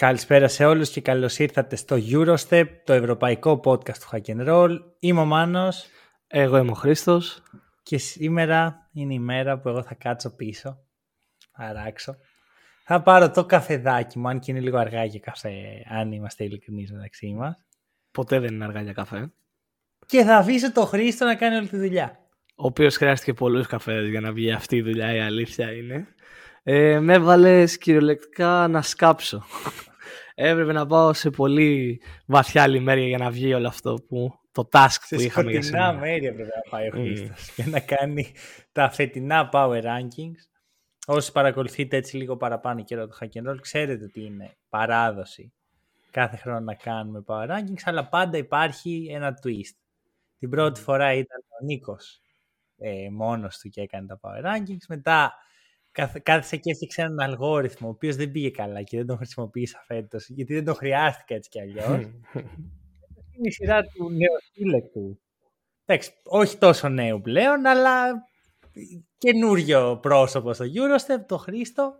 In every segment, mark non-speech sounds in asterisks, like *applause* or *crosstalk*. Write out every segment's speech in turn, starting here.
Καλησπέρα σε όλους και καλώς ήρθατε στο Eurostep, το ευρωπαϊκό podcast του Hack and Roll. Είμαι ο Μάνος. Εγώ είμαι ο Χρήστος. Και σήμερα είναι η μέρα που εγώ θα κάτσω πίσω, αράξω. Θα πάρω το καφεδάκι μου, αν και είναι λίγο αργά για καφέ, αν είμαστε ειλικρινείς μεταξύ μας. Ποτέ δεν είναι αργά για καφέ. Και θα αφήσω το Χρήστο να κάνει όλη τη δουλειά. Ο οποίος χρειάστηκε πολλούς καφές για να βγει αυτή η δουλειά, η αλήθεια είναι. Ε, με έβαλες κυριολεκτικά να σκάψω. Έπρεπε να πάω σε πολύ βαθιά λιμέρια για να βγει όλο αυτό που το task που είχαμε για σήμερα. Σε μέρη έπρεπε να πάει ο Χρήστος *laughs* για να κάνει τα φετινά power rankings. Όσοι παρακολουθείτε έτσι λίγο παραπάνω καιρό το Hack Roll, ξέρετε ότι είναι παράδοση κάθε χρόνο να κάνουμε power rankings, αλλά πάντα υπάρχει ένα twist. Την πρώτη φορά ήταν ο Νίκος ε, μόνος του και έκανε τα power rankings. Μετά κάθεσε και έφτιαξε έναν αλγόριθμο, ο οποίος δεν πήγε καλά και δεν τον χρησιμοποίησα φέτος, γιατί δεν τον χρειάστηκα έτσι κι αλλιώς. *laughs* είναι η σειρά του νεοσύλλεκτου. Εντάξει, όχι τόσο νέου πλέον, αλλά καινούριο πρόσωπο στο Eurostep, το Χρήστο,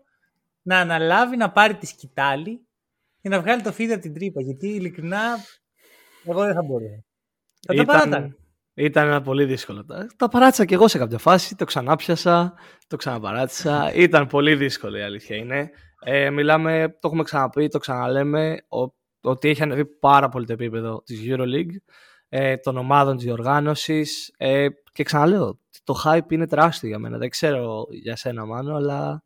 να αναλάβει να πάρει τη σκητάλη και να βγάλει το φίδι από την τρύπα. Γιατί ειλικρινά, εγώ δεν θα μπορούσα. Θα Ήταν... Ήταν ένα πολύ δύσκολο. Τα παράτησα και εγώ σε κάποια φάση, το ξανάπιασα, το ξαναπαράτησα. Ήταν πολύ δύσκολο η αλήθεια είναι. Ε, μιλάμε, το έχουμε ξαναπεί, το ξαναλέμε, ο, ότι έχει ανεβεί πάρα πολύ το επίπεδο της EuroLeague, ε, των ομάδων της διοργάνωσης ε, και ξαναλέω, το hype είναι τεράστιο για μένα. Δεν ξέρω για σένα Μάνο, αλλά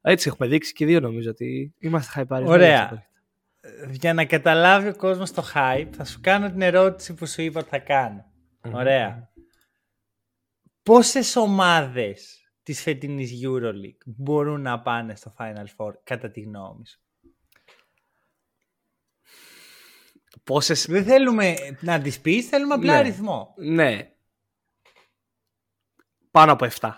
έτσι έχουμε δείξει και δύο νομίζω ότι είμαστε hype Ωραία. Για να καταλάβει ο κόσμος το hype, θα σου κάνω την ερώτηση που σου είπα ότι θα κάνω. Ωραία. Πόσες ομάδες της φετινής EuroLeague μπορούν να πάνε στο Final Four κατά τη γνώμη σου; Πόσες... Δεν θέλουμε να τις πεις, θέλουμε απλά ναι. αριθμό. Ναι. Πάνω από 7.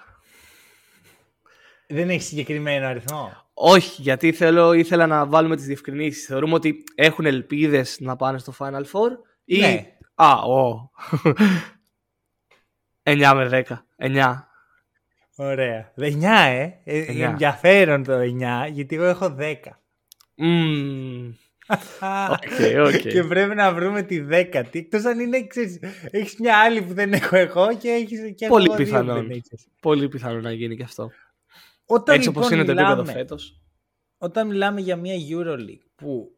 Δεν έχεις συγκεκριμένο αριθμό; Όχι, γιατί θέλω, ήθελα να βάλουμε τις διευκρινήσεις. Θεωρούμε ότι έχουν ελπίδες να πάνε στο Final Four ή ναι. Α, ο. 9 *laughs* με 10. 9. Ωραία. 9, ε. ε ενδιαφέρον το 9, γιατί εγώ έχω 10. Mm. okay, okay. και πρέπει να βρούμε τη δέκατη. Εκτός αν είναι, ξέρεις, έχεις μια άλλη που δεν έχω εγώ και έχεις και Πολύ πιθανό. Πολύ πιθανό να γίνει και αυτό. Όταν, Έτσι λοιπόν, όπως είναι μιλάμε, το επίπεδο φέτος. Όταν μιλάμε για μια EuroLeague που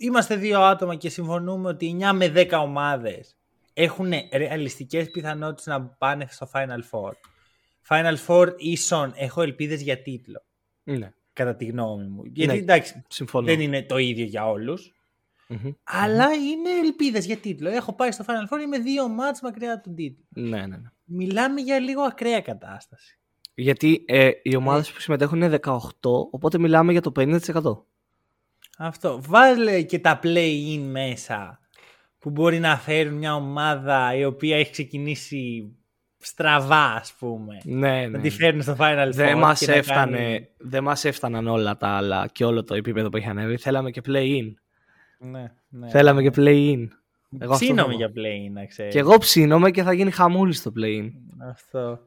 είμαστε δύο άτομα και συμφωνούμε ότι 9 με 10 ομάδες έχουν ρεαλιστικές πιθανότητες να πάνε στο Final Four. Final Four ίσον έχω ελπίδες για τίτλο. Ναι. Κατά τη γνώμη μου. Γιατί ναι, εντάξει, συμφωνώ. δεν είναι το ίδιο για ολους Αλλά είναι ελπίδες για τίτλο. Έχω πάει στο Final Four, είμαι δύο μάτς μακριά από τον τίτλο. Ναι, ναι, ναι. Μιλάμε για λίγο ακραία κατάσταση. Γιατί ε, οι ομάδες που συμμετέχουν είναι 18, οπότε μιλάμε για το 50%. Αυτό. Βάλε και τα play-in μέσα που μπορεί να φέρουν μια ομάδα η οποία έχει ξεκινήσει στραβά, ας πούμε. Ναι, ναι. Να τη φέρουν στο Final Four. Δεν μας, έφτανε, κάνει... δεν μας έφταναν όλα τα άλλα και όλο το επίπεδο που είχε ανέβει. Θέλαμε και play-in. Ναι, ναι. Θέλαμε και play-in. Εγώ ψήνομαι για play-in, να ξέρεις. Και εγώ ψήνομαι και θα γίνει χαμούλη στο play-in. Αυτό.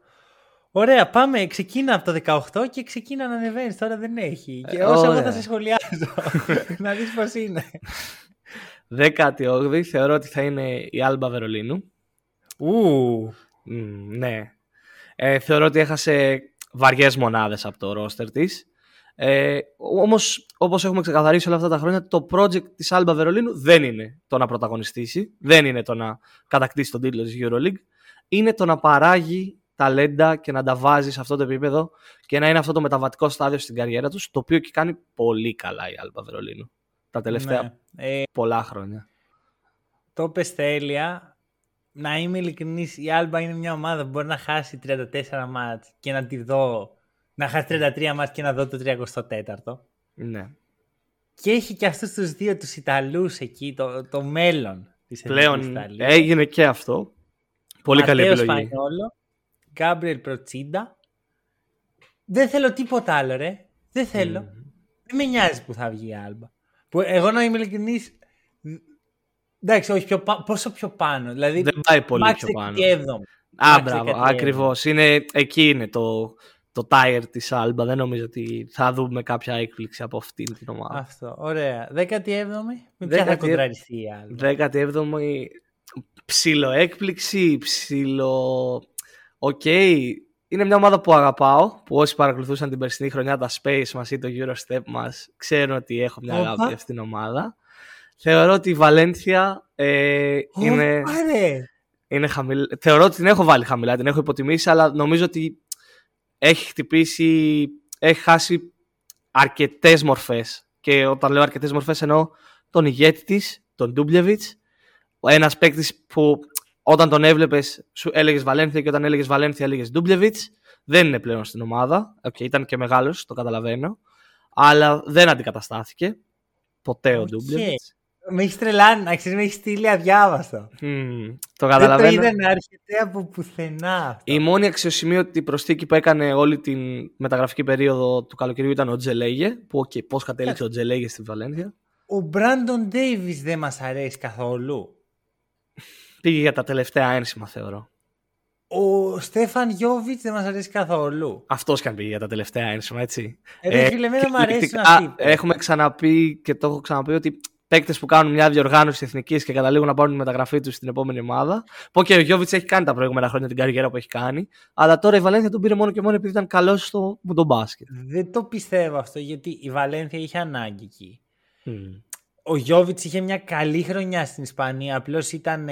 Ωραία, πάμε. Ξεκίνα από το 18 και ξεκίνα να ανεβαίνεις. Τώρα δεν έχει. Και όσο εγώ θα σε σχολιάζω. *laughs* να δεις πώς είναι. 18η θεωρώ ότι θα είναι η Άλμπα Βερολίνου. Ου. ναι. Ε, θεωρώ ότι έχασε βαριές μονάδες από το ρόστερ της. Ε, όμως, όπως έχουμε ξεκαθαρίσει όλα αυτά τα χρόνια, το project της Άλμπα Βερολίνου δεν είναι το να πρωταγωνιστήσει, δεν είναι το να κατακτήσει τον τίτλο της EuroLeague, είναι το να παράγει ταλέντα και να τα βάζεις σε αυτό το επίπεδο και να είναι αυτό το μεταβατικό στάδιο στην καριέρα τους, το οποίο και κάνει πολύ καλά η Άλμπα Βερολίνου τα τελευταία ναι. Ε, πολλά χρόνια. Το πες τέλεια. Να είμαι ειλικρινής, η Άλμπα είναι μια ομάδα που μπορεί να χάσει 34 μάτς και να τη δω, να χάσει 33 μάτς και να δω το 34ο. Ναι. Και έχει και αυτούς τους δύο τους Ιταλούς εκεί, το, το μέλλον της Πλέον έγινε και αυτό. Πολύ καλή επιλογή. Σπανιόλο, Γκάμπριελ Προτσίντα. Δεν θέλω τίποτα άλλο, ρε. Δεν θέλω. Mm. Δεν με νοιάζει που θα βγει η Άλμπα. Που εγώ να είμαι ειλικρινής. Εντάξει, όχι, πιο, πόσο πιο πάνω. Δηλαδή, δεν πάει πολύ πιο πάνω. Και Α, μπράβο, ακριβώς. Εκεί είναι το, το tire της Άλμπα. Δεν νομίζω ότι θα δούμε κάποια έκπληξη από αυτήν την ομάδα. Αυτό, ωραία. 17η, με ποια θα κοντραριστεί η Άλμπα; 17η, ψηλό έκπληξη, ψηλό... ΟΚ, okay. είναι μια ομάδα που αγαπάω, που όσοι παρακολουθούσαν την περσινή χρονιά τα Space μας ή το Eurostep μας ξέρουν ότι έχω μια αγάπη για αυτήν την ομάδα. Θεωρώ ότι η Βαλένθια ε, είναι, είναι χαμηλή. Θεωρώ ότι την έχω βάλει χαμηλά, την έχω υποτιμήσει, αλλά νομίζω ότι έχει χτυπήσει, έχει χάσει αρκετές μορφές. Και όταν λέω αρκετές μορφές εννοώ τον ηγέτη της, τον Ντούμπλεβιτς. Ένας παίκτης που όταν τον έβλεπες, σου έλεγες Βαλένθια και όταν έλεγες Βαλένθια έλεγες Ντούμπλεβιτς. Δεν είναι πλέον στην ομάδα. Okay, ήταν και μεγάλος, το καταλαβαίνω. Αλλά δεν αντικαταστάθηκε ποτέ ο Ντούμπλεβιτς. Με έχεις τρελάνει, να ξέρεις, με έχεις στείλει αδιάβαστο. Mm, το καταλαβαίνω. Δεν το είδα να έρχεται από πουθενά. Αυτό. Η μόνη αξιοσημείωτη προσθήκη που έκανε όλη την μεταγραφική περίοδο του καλοκαιριού ήταν ο Τζελέγε. Που okay, πώς κατέληξε ο Τζελέγε στη Βαλένθια. Ο Μπράντον Ντέιβις δεν μας αρέσει καθόλου. Πήγε για τα τελευταία ένσημα, θεωρώ. Ο Στέφαν Γιώβιτς δεν μας αρέσει καθόλου. Αυτός και αν πήγε για τα τελευταία ένσημα, έτσι. Ε, ε, φίλε, μου αρέσει να Έχουμε ξαναπεί και το έχω ξαναπεί ότι παίκτες που κάνουν μια διοργάνωση εθνικής και καταλήγουν να πάρουν τη μεταγραφή τους στην επόμενη ομάδα. Πω και ο Γιώβιτς έχει κάνει τα προηγούμενα χρόνια την καριέρα που έχει κάνει. Αλλά τώρα η Βαλένθια τον πήρε μόνο και μόνο επειδή ήταν καλός στο μπάσκετ. Δεν το πιστεύω αυτό γιατί η Βαλένθια είχε ανάγκη εκεί. Mm. Ο Γιώβιτς είχε μια καλή χρονιά στην Ισπανία. Απλώς ήταν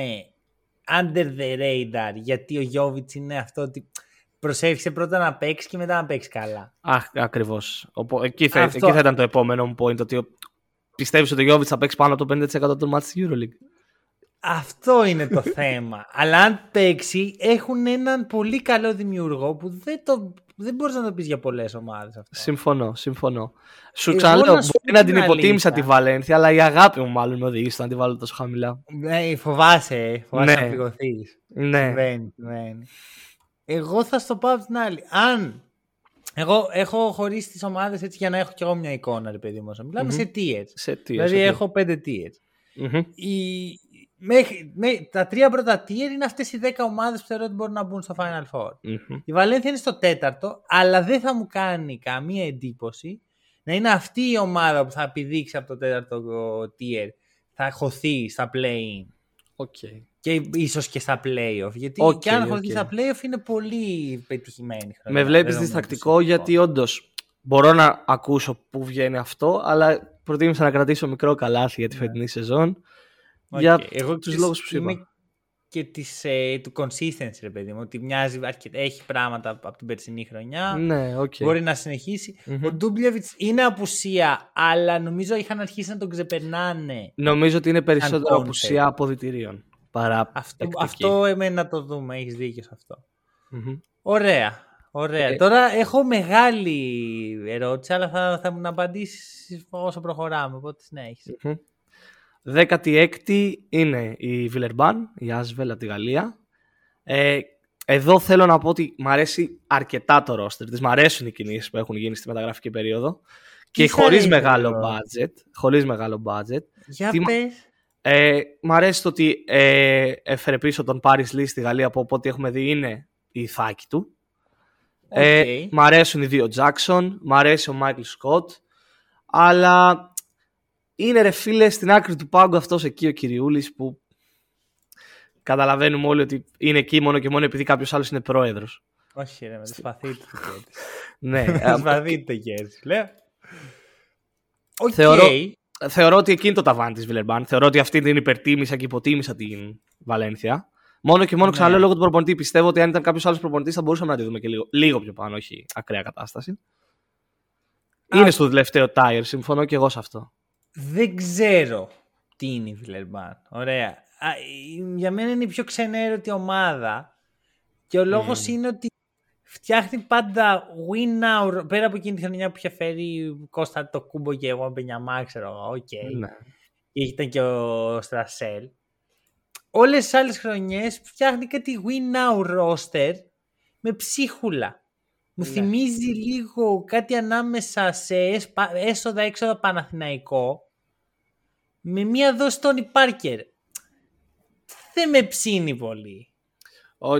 under the radar γιατί ο Γιώβιτς είναι αυτό ότι προσέφησε πρώτα να παίξει και μετά να παίξει καλά. Αχ, ακριβώς. Εκεί, θα, εκεί θα ήταν το επόμενο μου point. Ότι πιστεύεις ότι ο Γιώβιτς θα παίξει πάνω από το 50% των μάτς της Euroleague. Αυτό είναι το *laughs* θέμα. Αλλά αν παίξει, έχουν έναν πολύ καλό δημιουργό που δεν, το, δεν μπορείς να το πεις για πολλές ομάδες. Συμφωνώ, συμφωνώ. Σου ξαναλέω, μπορεί να την υποτίμησα τη Βαλένθια, αλλά η αγάπη μου μάλλον με οδηγήσει να τη βάλω τόσο χαμηλά. Ναι, φοβάσαι, φοβάσαι ναι. να πληγωθείς. Ναι. Συμβαίνει, Εγώ θα στο πω από την άλλη. Αν εγώ έχω χωρίσει τις ομάδες έτσι για να έχω κι εγώ μια εικόνα, ρε παιδί μου. μιλαμε σε tiers. Σε tiers δηλαδή έχω πέντε tiers. mm Η... Μέχρι, με, τα τρία πρώτα tier είναι αυτές οι δέκα ομάδες που θεωρώ ότι μπορούν να μπουν στο Final Four. mm Η Βαλένθια είναι στο τέταρτο, αλλά δεν θα μου κάνει καμία εντύπωση να είναι αυτή η ομάδα που θα επιδείξει από το τέταρτο tier. Θα χωθεί στα play-in. Okay και ίσως και στα playoff. Γιατί okay, και αν okay. στα playoff είναι πολύ πετυχημένη χρονιά. Με βλέπεις διστακτικό γιατί όντως μπορώ να ακούσω πού βγαίνει αυτό, αλλά προτίμησα να κρατήσω μικρό καλάθι για τη ναι. φετινή σεζόν. Okay. Για Εγώ τους λόγους που σου είπα. Και της, ε, του consistency, ρε παιδί μου, ότι μοιάζει, έχει πράγματα από την περσινή χρονιά. Ναι, okay. Μπορεί να συνεχισει mm-hmm. Ο Ντούμπλεβιτ είναι απουσία, αλλά νομίζω είχαν αρχίσει να τον ξεπερνάνε. Νομίζω ότι είναι περισσότερο Αντών, απουσία αποδητηρίων παρά αυτό, αυτό εμένα το δούμε, έχεις δίκιο σε αυτο mm-hmm. Ωραία. Ωραία. Ε, ε, Τώρα έχω μεγάλη ερώτηση, αλλά θα, θα μου απαντήσεις όσο προχωράμε. Οπότε συνέχισε. Mm-hmm δέκατη έκτη είναι η Βιλερμπάν, η άσβελα τη Γαλλία. Ε, εδώ θέλω να πω ότι μου αρέσει αρκετά το ρόστερ Της Μ' αρέσουν οι κινήσεις που έχουν γίνει στη μεταγραφική περίοδο. Και χωρίς μεγάλο, budget, χωρίς μεγάλο budget. Για ε, μ' αρέσει το ότι ε, έφερε πίσω τον Πάρις Λί στη Γαλλία που από ό,τι έχουμε δει είναι η θάκη του. Ε, okay. Μ' αρέσουν οι δύο Τζάξον, μ' αρέσει ο Μάικλ Σκοτ, αλλά είναι ρε φίλε στην άκρη του πάγκου αυτός εκεί ο Κυριούλης που καταλαβαίνουμε όλοι ότι είναι εκεί μόνο και μόνο επειδή κάποιος άλλος είναι πρόεδρος. Όχι ρε, με το σπαθί του *laughs* Ναι. Με σπαθί του Λέω. Θεωρώ, θεωρώ ότι εκείνη το ταβάνι της Βιλερμπάν. Θεωρώ ότι αυτή την υπερτίμησα και υποτίμησα την Βαλένθια. Μόνο και μόνο ναι. ξαναλέω λόγω του προπονητή. Πιστεύω ότι αν ήταν κάποιος άλλος προπονητής θα μπορούσαμε να τη δούμε και λίγο, λίγο πιο πάνω, όχι ακραία κατάσταση. Είναι στο τελευταίο tier, συμφωνώ και εγώ σε αυτό. Δεν ξέρω τι είναι η Βιλερμπάν. Ωραία. για μένα είναι η πιο ξενέρωτη ομάδα. Και ο λόγος mm. είναι ότι φτιάχνει πάντα win now. Πέρα από εκείνη τη χρονιά που είχε φέρει Κώστα Αντετοκούνμπο και Γουεμπανιάμα, ξέρω εγώ. ΟΚ. Okay. Ναι. Ήταν και ο Στραζέλ. Όλες τις άλλες χρονιές φτιάχνει κάτι win now roster με ψίχουλα. Μου ναι. θυμίζει λίγο κάτι ανάμεσα σε έσοδα-έξοδα Παναθηναϊκό με μία δόση Τόνι Πάρκερ. Δεν με ψήνει πολύ.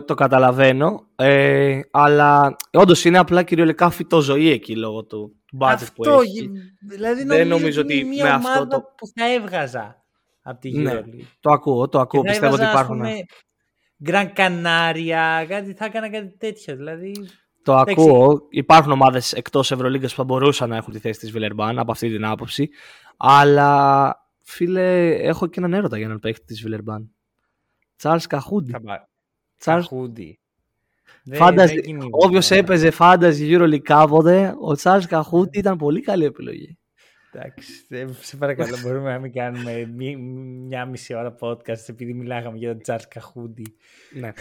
το καταλαβαίνω. Ε, αλλά όντως είναι απλά κυριολεκτικά φυτοζωή εκεί λόγω του, του budget αυτό, που έχει. Δηλαδή Δεν νομίζω, νομίζω ότι ότι είναι μια με ομάδα αυτό το- που θα έβγαζα από τη Ναι. EuroLeague. Το ακούω, το ακούω. Και θα Πιστεύω ότι έβαζα, ας υπάρχουν. πούμε, Γκραν Κανάρια, κάτι, θα έκανα κάτι τέτοιο. Δηλαδή, Το Εντάξει. ακούω. Υπάρχουν ομάδες εκτός Ευρωλίγκας που θα μπορούσαν να έχουν τη θέση της Βιλερμπάν από αυτή την άποψη. Αλλά φίλε, έχω και έναν έρωτα για έναν παίχτη της Βιλερμπάν. Τσάρλς Καχούντι. θα πάρω. Τσάρλ Χούντι. Fantasy- Όποιος έπαιζε Fantasy EuroLeague κάποτε, ο Τσάρλς Καχούντι ήταν πολύ καλή επιλογή. Εντάξει, ε, σε παρακαλώ, μπορούμε να μην κάνουμε μη- μια μισή ώρα podcast επειδή μιλάγαμε για τον Τσάρλς Καουντί. ναι.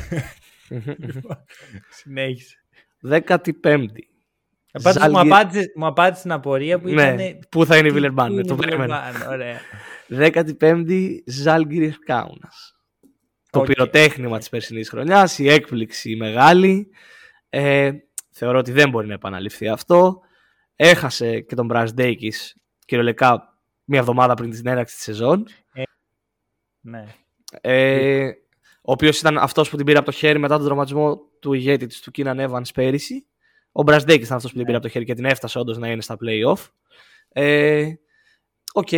*laughs* Συνέχισε. 15η. Πάντως μου Ζάλγκη- απάντησε, μου απάντησε την απορία που Ναι, ήταν. πού θα είναι η τι- Βιλερμπάν, πού ναι, είναι το η περίμενα. Βιλερμπάν, Ωραία. 15η Ζαλγκίρις Κάουνας. Το ΟΚ. πυροτέχνημα της περσινής χρονιάς, η έκπληξη μεγάλη. Ε, θεωρώ ότι δεν μπορεί να επαναληφθεί αυτό. Έχασε και τον Μπραζντέικις κυριολεκτικά μία εβδομάδα πριν την έναρξη της σεζόν. Ναι. Ε, ο οποίος ήταν αυτός που την πήρε από το χέρι μετά τον τραυματισμό του ηγέτη της, του Κίναν Evans πέρυσι. Ο Μπραζντέικις ήταν αυτός που την πήρε από το χέρι και την έφτασε όντως να είναι στα playoff. Ε, ΟΚ.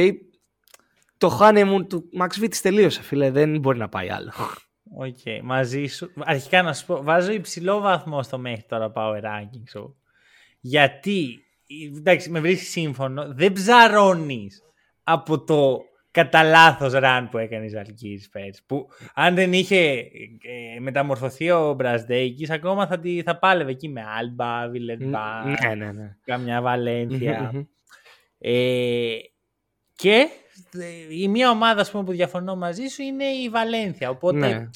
Το honeymoon του Μαξβίτις τελείωσε, φίλε. Δεν μπορεί να πάει άλλο. ΟΚ, μαζί σου. Αρχικά να σου πω, βάζω υψηλό βαθμό στο μέχρι τώρα power ranking σου. Γιατί, εντάξει, με βρίσκεις σύμφωνο, δεν ψαρώνεις από το κατά λάθος run που έκανε η Ζαλγκύρης πέρσι. Που αν δεν είχε ε, μεταμορφωθεί ο Μπρασδέικης, ακόμα θα, τη, θα πάλευε εκεί με Άλμπα, Βιλερμπάν, ναι, ναι, ναι. καμιά Μμμ, Βαλένθια. μμμ. Ε, και ε, η μία ομάδα ας πούμε, που διαφωνώ μαζί σου είναι η Βαλένθια. Οπότε Ναι.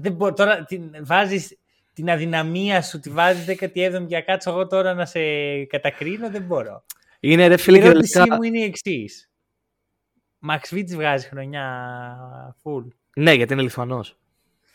δεν μπο- τώρα την, βάζεις την αδυναμία σου, τη βάζεις 17η για κάτσω εγώ τώρα να σε κατακρίνω, δεν μπορώ. Είναι ρε Η φίλε ερώτησή κυριολεκτικά. μου είναι η εξής. Μαξ Βίτς βγάζει χρονιά full. Ναι, γιατί είναι Λιθουανός.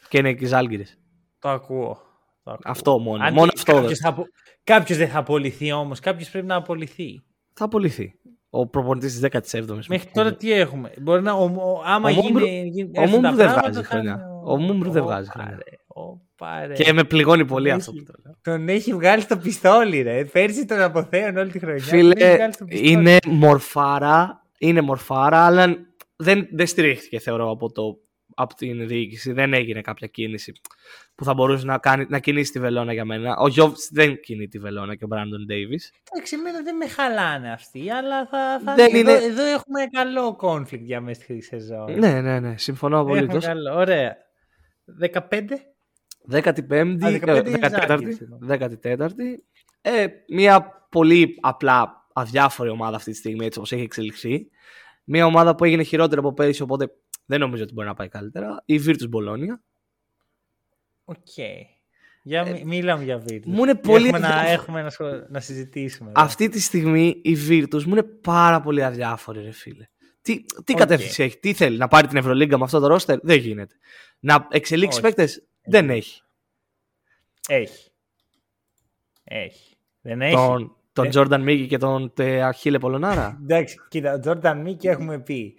Και είναι και Ζάλγκυρης. Το ακούω. Το ακούω. Αυτό μόνο. Αν μόνο και αυτό. κάποιος, θα απο- κάποιος δεν θα απολυθεί όμως. Κάποιος πρέπει να απολυθεί. Θα απολυθεί. Ο προπονητής της 17η. Μέχρι τώρα τι έχουμε. Μπορεί να, ο, ο, άμα Ο Μούμπρου- γίνει, γίνει, ο έρθουν τα Μούμπρου δεν πράγματα, βγάζει θα χρονιά. είναι Ο Μούμπρου δεν βγάζει Ωπα, χρονιά. ρε, ωπα, ρε. Και με πληγώνει πολύ Έχει. αυτό που το λέω. Τον έχει βγάλει στο πιστόλι, ρε. Πέρσι τον αποθέων όλη τη χρονιά. τον έχει Φίλε, βγάλει στο πιστόλι. είναι μορφάρα, είναι μορφάρα, αλλά δεν, δεν στηρίχθηκε θεωρώ από, το, από την διοίκηση. Δεν έγινε κάποια κίνηση που θα μπορούσε να, κάνει, να κινήσει τη βελόνα για μένα. Ο Γιώβιτ δεν κινεί τη βελόνα και ο Μπράντον Ντέιβις. Εντάξει, εμένα δεν με χαλάνε αυτοί, αλλά θα, θα... Δεν εδώ, είναι- εδώ έχουμε καλό conflict για μέσα στη σεζόν. Ναι, ναι, ναι, συμφωνώ Έχουμε απολύτως. καλό. Ωραία. 15. 15η, Α, 15η ε, 14η, Ζάλγκιρις, λοιπόν. 14η. Ε, μια πολύ απλά αδιάφορη ομάδα αυτή τη στιγμή, έτσι όπως έχει εξελιχθεί. Μια ομάδα που έγινε χειρότερη από πέρυσι, οπότε δεν νομίζω ότι μπορεί να πάει καλύτερα. Η Virtus Bologna. ΟΚ. Για, μι- μίλα μου για βίντεο. Ε, μου είναι πολύ Έχουμε, να, ενδιαφέρον. έχουμε να, σχο- να συζητήσουμε. εδώ. Αυτή τη στιγμή η Virtus μου είναι πάρα πολύ αδιάφορη, ρε φίλε. Τι, τι ΟΚ. κατεύθυνση έχει, τι θέλει, να πάρει την Ευρωλίγκα με αυτό το ρόστερ, δεν γίνεται. Να εξελίξει Όχι. παίκτες, δεν έχει. Έχει. Έχει. Δεν έχει. Τον, τον Ε. Jordan Μίκι και τον τε, Ακίλε Πολονάρα; Εντάξει, κοίτα, ο Τζόρνταν Μίκι έχουμε πει.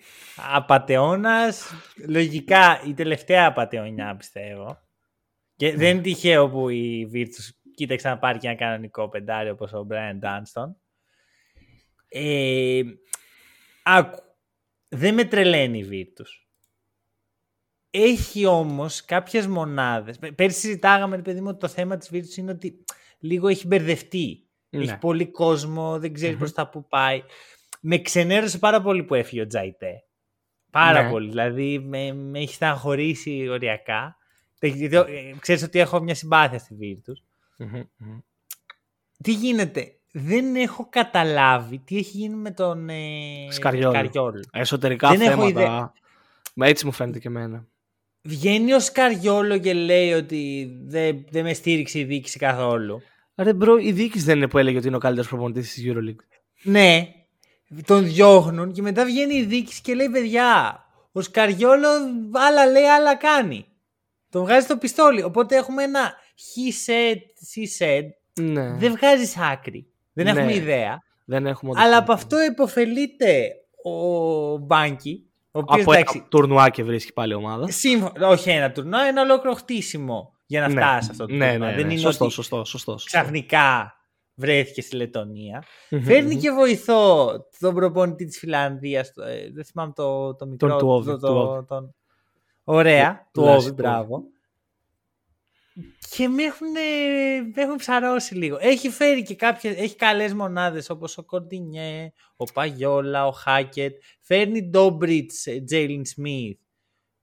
Απατεώνας, λογικά η τελευταία απατεωνιά πιστεύω. Και Ναι. δεν είναι τυχαίο που η Virtus κοίταξε να πάρει και ένα κανονικό πεντάρι όπως ο Bryant Dunston. Ε, άκου, δεν με τρελαίνει η Virtus. Έχει όμως κάποιες μονάδες. Πε- Πέρσι συζητάγαμε, ρε παιδί μου, ότι το θέμα της Virtus είναι ότι λίγο έχει μπερδευτεί. Ναι. Έχει πολύ κόσμο, δεν ξέρεις Μμμ. προς τα που πάει. Με ξενέρωσε πάρα πολύ που έφυγε ο Τζαϊτέ. Πάρα Ναι. πολύ. Δηλαδή με, με έχει στεναχωρήσει οριακά. Γιατί, ε, Ξέρεις ότι έχω μια συμπάθεια στη Virtus. Μμμ, μμμ. Τι γίνεται. Δεν έχω καταλάβει τι έχει γίνει με τον ε, Σκαριόλο. Σκαριόλο. Εσωτερικά Δεν έχω θέματα. ιδέα. Μα έτσι μου φαίνεται και εμένα. Βγαίνει ο Σκαριόλο και λέει ότι δεν δεν με στήριξε η διοίκηση καθόλου. Ρε bro, η διοίκηση δεν είναι που έλεγε ότι είναι ο καλύτερος προπονητής της Euroleague. Ναι, τον διώχνουν και μετά βγαίνει η διοίκηση και λέει παιδιά, ο Σκαριόλο άλλα λέει, άλλα κάνει. Τον βγάζει στο πιστόλι. Οπότε έχουμε ένα he said, she said. Ναι. Δεν βγάζεις άκρη. Δεν Ναι. έχουμε ιδέα. Δεν έχουμε όντως Αλλά τίποτα. από αυτό υποφελείται ο Μπάνκι. Ο οποίος, Από εντάξει, ένα τουρνουά και βρίσκει πάλι ομάδα. σύμφωνα, όχι ένα τουρνό, ένα ολόκληρο χτίσιμο για να Ναι. φτάσει σε αυτό το Ναι, τουρνουά. ναι, Δεν ναι. είναι Σωστό, ότι σωστό, σωστό, σωστό. ξαφνικά βρέθηκε στη Λετωνία. Μμμ, Φέρνει μμμ. και βοηθό τον προπονητή της Φιλανδίας, το- ε, δεν θυμάμαι το, το μικρό. του Όβι, το- του το- Όβι. τον- Ωραία, του Λάση, Όβι, του μπράβο. Και με έχουν, με έχουν ψαρώσει λίγο. Έχει φέρει και κάποιες, έχει καλές μονάδες όπως ο Κορντινιέ, ο Παγιόλα, ο Χάκετ. Φέρνει Ντόμπριτς, Τζέιλιν Σμιθ,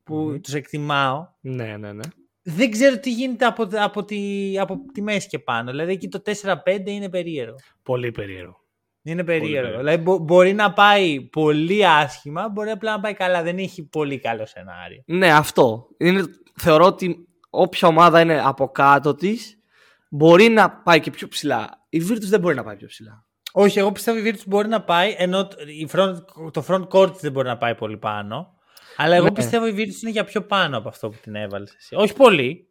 που Μμμ. τους εκτιμάω. Ναι, ναι, ναι. Δεν ξέρω τι γίνεται από, από, τη, από τη μέση και πάνω. Δηλαδή εκεί το 4-5 είναι περίεργο. Πολύ περίεργο. Είναι περίεργο. περίεργο. Δηλαδή μπο- μπορεί να πάει πολύ άσχημα, μπορεί απλά να πάει καλά. Δεν έχει πολύ καλό σενάριο. Ναι, αυτό. Είναι, θεωρώ ότι όποια ομάδα είναι από κάτω της μπορεί να πάει και πιο ψηλά. Η Virtus δεν μπορεί να πάει πιο ψηλά. Όχι, εγώ πιστεύω η Virtus μπορεί να πάει, ενώ το- η front, το front court της δεν μπορεί να πάει πολύ πάνω. Αλλά εγώ Ναι. πιστεύω η Virtus είναι για πιο πάνω από αυτό που την έβαλες εσύ. Όχι πολύ.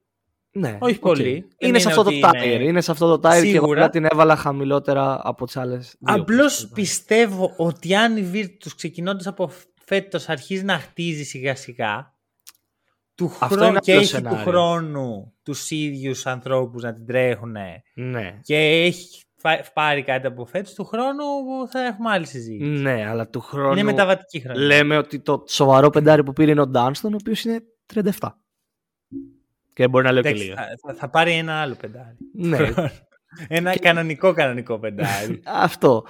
Ναι, Όχι ΟΚ. πολύ. Δεν Είναι, είναι σε αυτό το ότι tier. είναι- Είναι... σε αυτό το tier και εγώ Σίγουρα. απλά την έβαλα χαμηλότερα από τις άλλες. Απλώς πιστεύω ότι αν η Virtus ξεκινώντας από φέτος αρχίζει να χτίζει σιγά σιγά. Του Αυτό χρόνου είναι και άλλο έχει του σενάριο. χρόνου τους ίδιους ανθρώπους να την τρέχουν Ναι. και έχει φα- πάρει κάτι από φέτος, του χρόνου θα έχουμε άλλη συζήτηση. ναι, αλλά του χρόνου. Είναι μεταβατική χρονιά. Λέμε ότι το σοβαρό πεντάρι που πήρε είναι ο Ντάνστον, ο οποίος είναι 37. Και μπορεί να λέω και Εντάξει, λίγα. θα, θα- θα πάρει ένα άλλο πεντάρι. ναι, *laughs* ένα κανονικό κανονικό πεντάρι. *laughs* αυτό.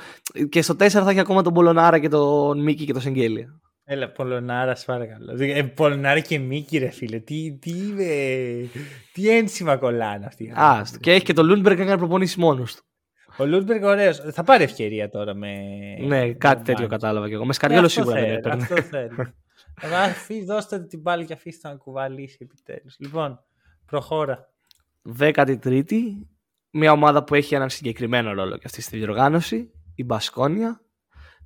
Και στο 4 θα έχει ακόμα τον Πολονάρα και τον Μίκι και τον Σενγκέλια. Έλα, Πολονάρα, σε παρακαλώ. Ε, Πολονάρα και Μίκι, ρε φίλε. Τι, τι, ε, τι ένσημα κολλάνε αυτοί. οι Α, άνθρωποι. και έχει και τον Λούντμπεργκ να κάνει προπονήσεις μόνος του. Ο Λούντμπεργκ ωραίος. Θα πάρει ευκαιρία τώρα με. Ναι, με κάτι τον τέτοιο Μπάνκι. κατάλαβα κι εγώ. Με Ε, Σκαριόλο αυτό σίγουρα δεν θέλει, έπαιρνε. Αυτό θέλει. Αλλά αφή- δώστε του την μπάλα και αφήστε να κουβαλήσει επιτέλους. Λοιπόν, προχώρα. 13η, μια ομάδα που έχει έναν συγκεκριμένο ρόλο και αυτή στη διοργάνωση, η Μπασκόνια,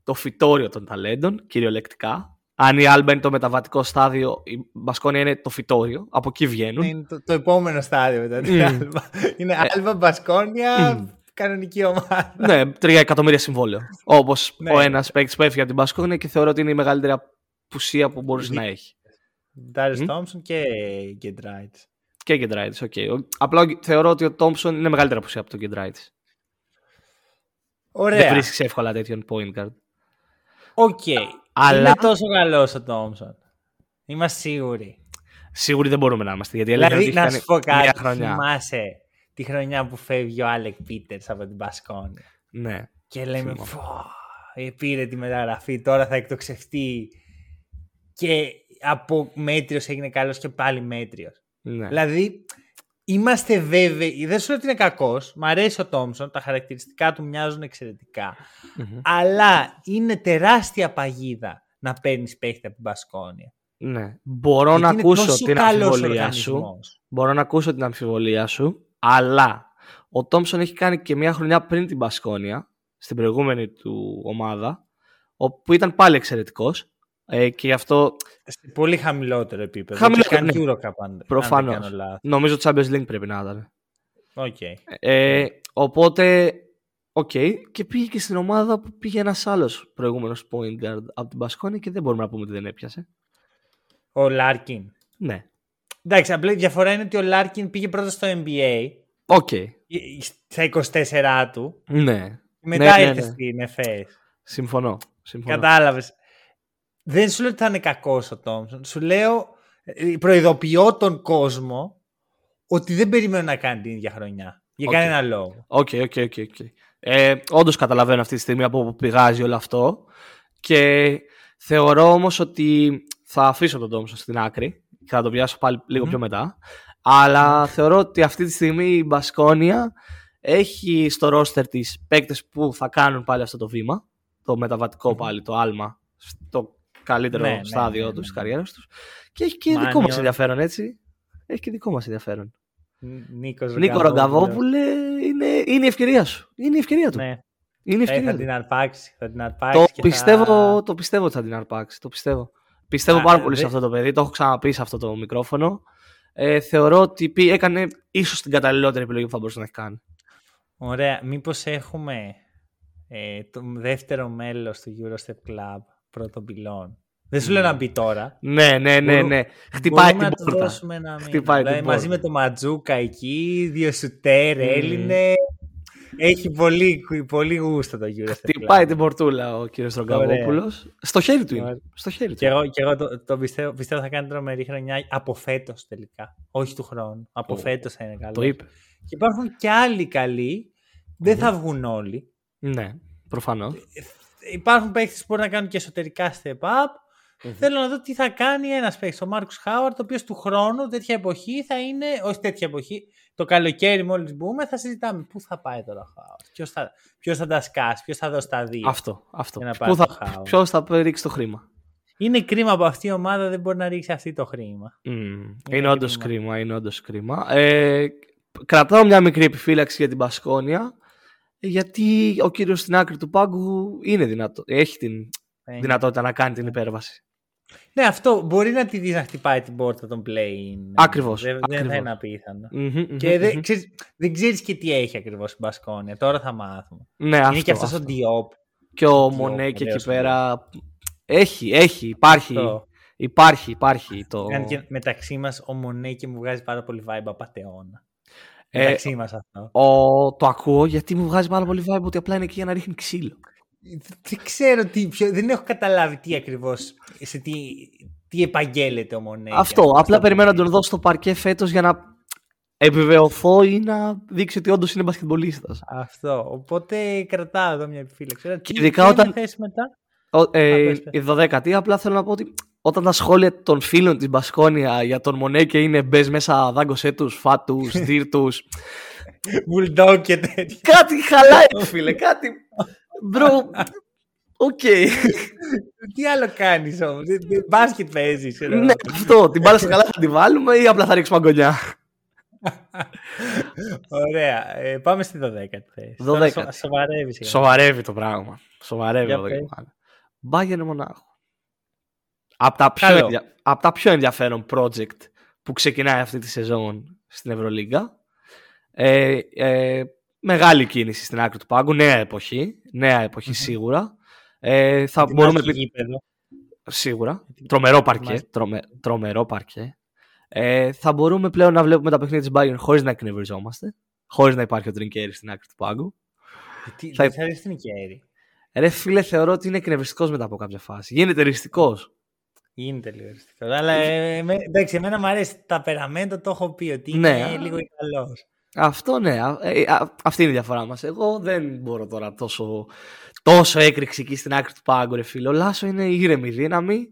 το φυτόριο των ταλέντων, κυριολεκτικά. Αν η Άλμπα είναι το μεταβατικό στάδιο, η Μπασκόνια είναι το φυτόριο. Από εκεί βγαίνουν. Είναι το, το επόμενο στάδιο μετά την Μμ. Άλβα. Είναι Άλβα, Μπασκόνια, Μμ. Κανονική ομάδα. ναι, 3 εκατομμύρια συμβόλαιο. Όπως Ναι. ο ένας παίκτης που έφυγε από την Μπασκόνια και θεωρώ ότι είναι η μεγαλύτερη απουσία που μπορούσε Δι- να έχει. Ντάρις Μμ. Τόμψον και Γκεντράιτις. Και Γκεντράιτη, ΟΚ. Ο- Απλά ο- θεωρώ ότι ο Τόμψον είναι μεγαλύτερη απουσία από τον Γκεντράιτη. Δεν Ωραία. βρίσκεις εύκολα τέτοιον point guard. ΟΚ. Αλλά- Είναι τόσο καλός ο Τόμψον. Είμαστε σίγουροι. Σίγουροι δεν μπορούμε να είμαστε. Γιατί η αλήθεια Δηλαδή, είναι ότι να έχει σου πω κάνει μια κάτι. χρονιά. Θυμάσαι τη χρονιά που φεύγει ο Άλεκ Πίτερς από την Μπασκόνια. Ναι. Και λέμε, Θυμάμαι. «Φω, ε, πήρε τη μεταγραφή, τώρα θα εκτοξευτεί. Και από μέτριος έγινε καλός και πάλι μέτριος. ναι. Δηλαδή, είμαστε βέβαιοι, δεν σου λέω ότι είναι κακός, μ' αρέσει ο Τόμψον, τα χαρακτηριστικά του μοιάζουν εξαιρετικά, Μμμ. αλλά είναι τεράστια παγίδα να παίρνεις παίχτη από την Μπασκόνια. ναι. Μπορώ Γιατί να είναι ακούσω τόσο την καλός αμφιβολία σου. οργανισμός. Μπορώ να ακούσω την αμφιβολία σου. Αλλά ο Τόμψον έχει κάνει και μια χρονιά πριν την Μπασκόνια, στην προηγούμενη του ομάδα, όπου ήταν πάλι εξαιρετικός. Ε, και γι' αυτό Σε πολύ χαμηλότερο επίπεδο. Χαμηλότερο, Κάνει ναι. Eurocup, αν- αν δεν Προφανώς. κάνω λάθος. νομίζω Champions League πρέπει να ήταν. ΟΚ. Ε, οπότε, ΟΚ. Και πήγε και στην ομάδα που πήγε ένας άλλος προηγούμενος point guard από την Μπασκόνια και δεν μπορούμε να πούμε ότι δεν έπιασε. Ο Λάρκιν. Ναι. Εντάξει, απλά η διαφορά είναι ότι ο Λάρκιν πήγε πρώτα στο NBA ΟΚ. στα 24 του Ναι. και μετά Ναι, ναι, ήρθε ναι. στην ΕΦΕΣ. Συμφωνώ. Συμφωνώ. Κατάλαβες. Δεν σου λέω ότι θα είναι κακός ο Τόμψον. Σου λέω, ε, προειδοποιώ τον κόσμο ότι δεν περιμένω να κάνει την ίδια χρονιά. Για ΟΚ. κανένα λόγο. ΟΚ, ΟΚ, ΟΚ. ΟΚ. Ε, Όντως καταλαβαίνω αυτή τη στιγμή από όπου πηγάζει όλο αυτό. Και θεωρώ όμως ότι θα αφήσω τον Τόμψον στην άκρη και θα τον πιάσω πάλι λίγο Μμμ. πιο μετά. Αλλά θεωρώ ότι αυτή τη στιγμή η Μπασκόνια έχει στο ρόστερ της παίκτες που θα κάνουν πάλι αυτό το βήμα. Το μεταβατικό Μμμ. πάλι, το άλμα, στο καλύτερο Ναι, ναι, στάδιο ναι, τους, ναι, της ναι. καριέρας τους. Και έχει και Μάνιο. δικό μας ενδιαφέρον, έτσι. Έχει και δικό μας ενδιαφέρον. Νίκος Νίκο Ρογκαβόπουλε, είναι, είναι η ευκαιρία σου. Είναι η ευκαιρία του. Ναι, Είναι η ε, ευκαιρία θα του. την αρπάξει. Θα την αρπάξει Το και πιστεύω, Θα... το πιστεύω ότι θα την αρπάξει. Το πιστεύω. Πιστεύω Α, πάρα ε, πολύ σε δε- αυτό το παιδί. Το έχω ξαναπεί σε αυτό το μικρόφωνο. Ε, θεωρώ ότι πει- έκανε ίσως την καταλληλότερη επιλογή που θα μπορούσε να έχει κάνει. Ωραία. Μήπως έχουμε ε, το δεύτερο μέλος του Eurostep Club πρώτων πυλών; Δεν σου λέω να μπει τώρα. Ναι, ναι, ναι, ναι. Χτυπάει την Μπορούμε να του πόρτα. δώσουμε ένα μήνα. Χτυπάει την δηλαδή, μαζί πόρτα. με το Ματζούκα εκεί, δύο σουτέρ, Μμμ. Έλληνες. Έχει πολύ, πολύ γούστο το Euro. Χτυπάει την πορτούλα ο κύριος Στρογκαβόπουλο. Στο χέρι του είναι. Ωραία. Στο χέρι του. Και εγώ, και εγώ το, το πιστεύω, πιστεύω θα κάνει τρομερή χρονιά από φέτος τελικά. Όχι του χρόνου. Από Ω, φέτος θα είναι καλό. Το είπε. Και υπάρχουν και άλλοι καλοί. Δεν θα βγουν όλοι. Ναι, προφανώς. Υπάρχουν παίχτε που μπορούν να κάνουν και εσωτερικά step up. Θέλω να δω τι θα κάνει ένας παίχτη, ο Μάρκο Χάουαρτ, ο οποίος του χρόνου, τέτοια εποχή θα είναι. Όχι τέτοια εποχή. Το καλοκαίρι, μόλις μπούμε, θα συζητάμε πού θα πάει τώρα ο Χάουαρτ. Ποιος θα, ποιος θα τα σκάσει, ποιος θα δώσει τα δύο. Αυτό. αυτό. Για να πάρει Πού το θα, Howard. ποιος θα ρίξει το χρήμα. Είναι κρίμα που αυτή η ομάδα δεν μπορεί να ρίξει αυτή το χρήμα. Μμ, Είναι Είναι όντως κρίμα. κρίμα. Είναι όντως κρίμα. Ε, κρατάω μια μικρή επιφύλαξη για την Πασκόνια. Γιατί ο κύριος στην άκρη του πάγκου είναι δυνατό, έχει την Ε, δυνατότητα να κάνει την υπέρβαση. Ναι, αυτό μπορεί να τη δεις να χτυπάει την πόρτα των play-in. Ακριβώς, Δεν, δεν θα ακριβώς. είναι απίθανο. Μμμ, μμμ, Και δεν μμμ. ξέρεις, δεν ξέρεις και τι έχει ακριβώς η Μπασκόνια. Τώρα θα μάθουμε. Ναι, είναι αυτό, και αυτός αυτό. ο Διόπ. Και ο Διόπ, Μονέ και εκεί ωραίος πέρα. Έχει, έχει, υπάρχει. Αυτό. Υπάρχει, υπάρχει. Το... Κάνει και μεταξύ μας ο Μονέ και μου βγάζει πάρα πολύ vibe απαταιώνα. Ε, Μεταξύ μας αυτό. Ο, το ακούω γιατί μου βγάζει πάρα πολύ vibe ότι απλά είναι εκεί για να ρίχνει ξύλο. Δεν ξέρω τι, ποιο, δεν έχω καταλάβει τι ακριβώς. Σε τι, τι επαγγέλλεται ο Μονέ. Αυτό. για Απλά περιμένω να το τον δω στο παρκέ φέτος για να επιβεβαιωθώ ή να δείξει ότι όντως είναι μπασκετμπολίστας. Αυτό. Οπότε κρατάω εδώ μια επιφύλαξη. Ωραία, Και τι- ειδικά ποια είναι η όταν- θέση μετά; Ο- ε, πες, πες. η δωδέκατη, απλά θέλω να πω ότι όταν τα σχόλια των φίλων της Μπασκόνια για τον Μονέκε είναι μπες μέσα, δάγκωσέ τους, φάτους, *laughs* δείρ' τους. Bulldog και τέτοια. κάτι χαλάει, ρε φίλε, κάτι. Bro, OK. Τι άλλο κάνεις όμως. Μπάσκετ παίζεις. ναι, αυτό. Την μπάλα στα καλά θα τη βάλουμε ή απλά θα ρίξουμε αγκωνιά. Ωραία. Ε, πάμε στη 12η θέση. Δωδέκατη. Τώρα σο- Σοβαρεύει. σιγά. Σοβαρεύει το πράγμα. Σοβαρεύει Για εδώ πες. και πάλι. Μπάγερ Μονάχο. Από τα, πιο Καλό. ενδια... απ' τα πιο ενδιαφέρον project που ξεκινάει αυτή τη σεζόν στην Ευρωλίγκα. Ε, ε, μεγάλη κίνηση στην άκρη του πάγκου. Νέα εποχή. Νέα εποχή σίγουρα. Ε, θα Ετοιμάζει μπορούμε και επί- γήπεδο. Σίγουρα. Τρομερό παρκέ. Ετοιμάζει. Τρομε... Τρομερό παρκέ. Ε, θα μπορούμε πλέον να βλέπουμε τα παιχνίδια της Bayern χωρίς να εκνευριζόμαστε. Χωρίς να υπάρχει ο Τρινκέρι στην άκρη του πάγκου. Τι Θα- δεν θα αρέσει την Κέρι. Ρε φίλε, θεωρώ ότι είναι εκνευριστικός μετά από κάποια φάση. Γίνεται ριστικό. Γίνεται λίγο αριστικό. Αλλά ε, με- εντάξει, εμένα μου αρέσει. Τα περαμέντο το έχω πει ότι Ναι, είναι α. λίγο καλό. Αυτό ναι, α- ε, α- αυτή είναι η διαφορά μας. Εγώ δεν μπορώ τώρα τόσο, τόσο έκρηξη εκεί στην άκρη του πάγκου, ρε φίλε. Ο Λάσο είναι ήρεμη δύναμη.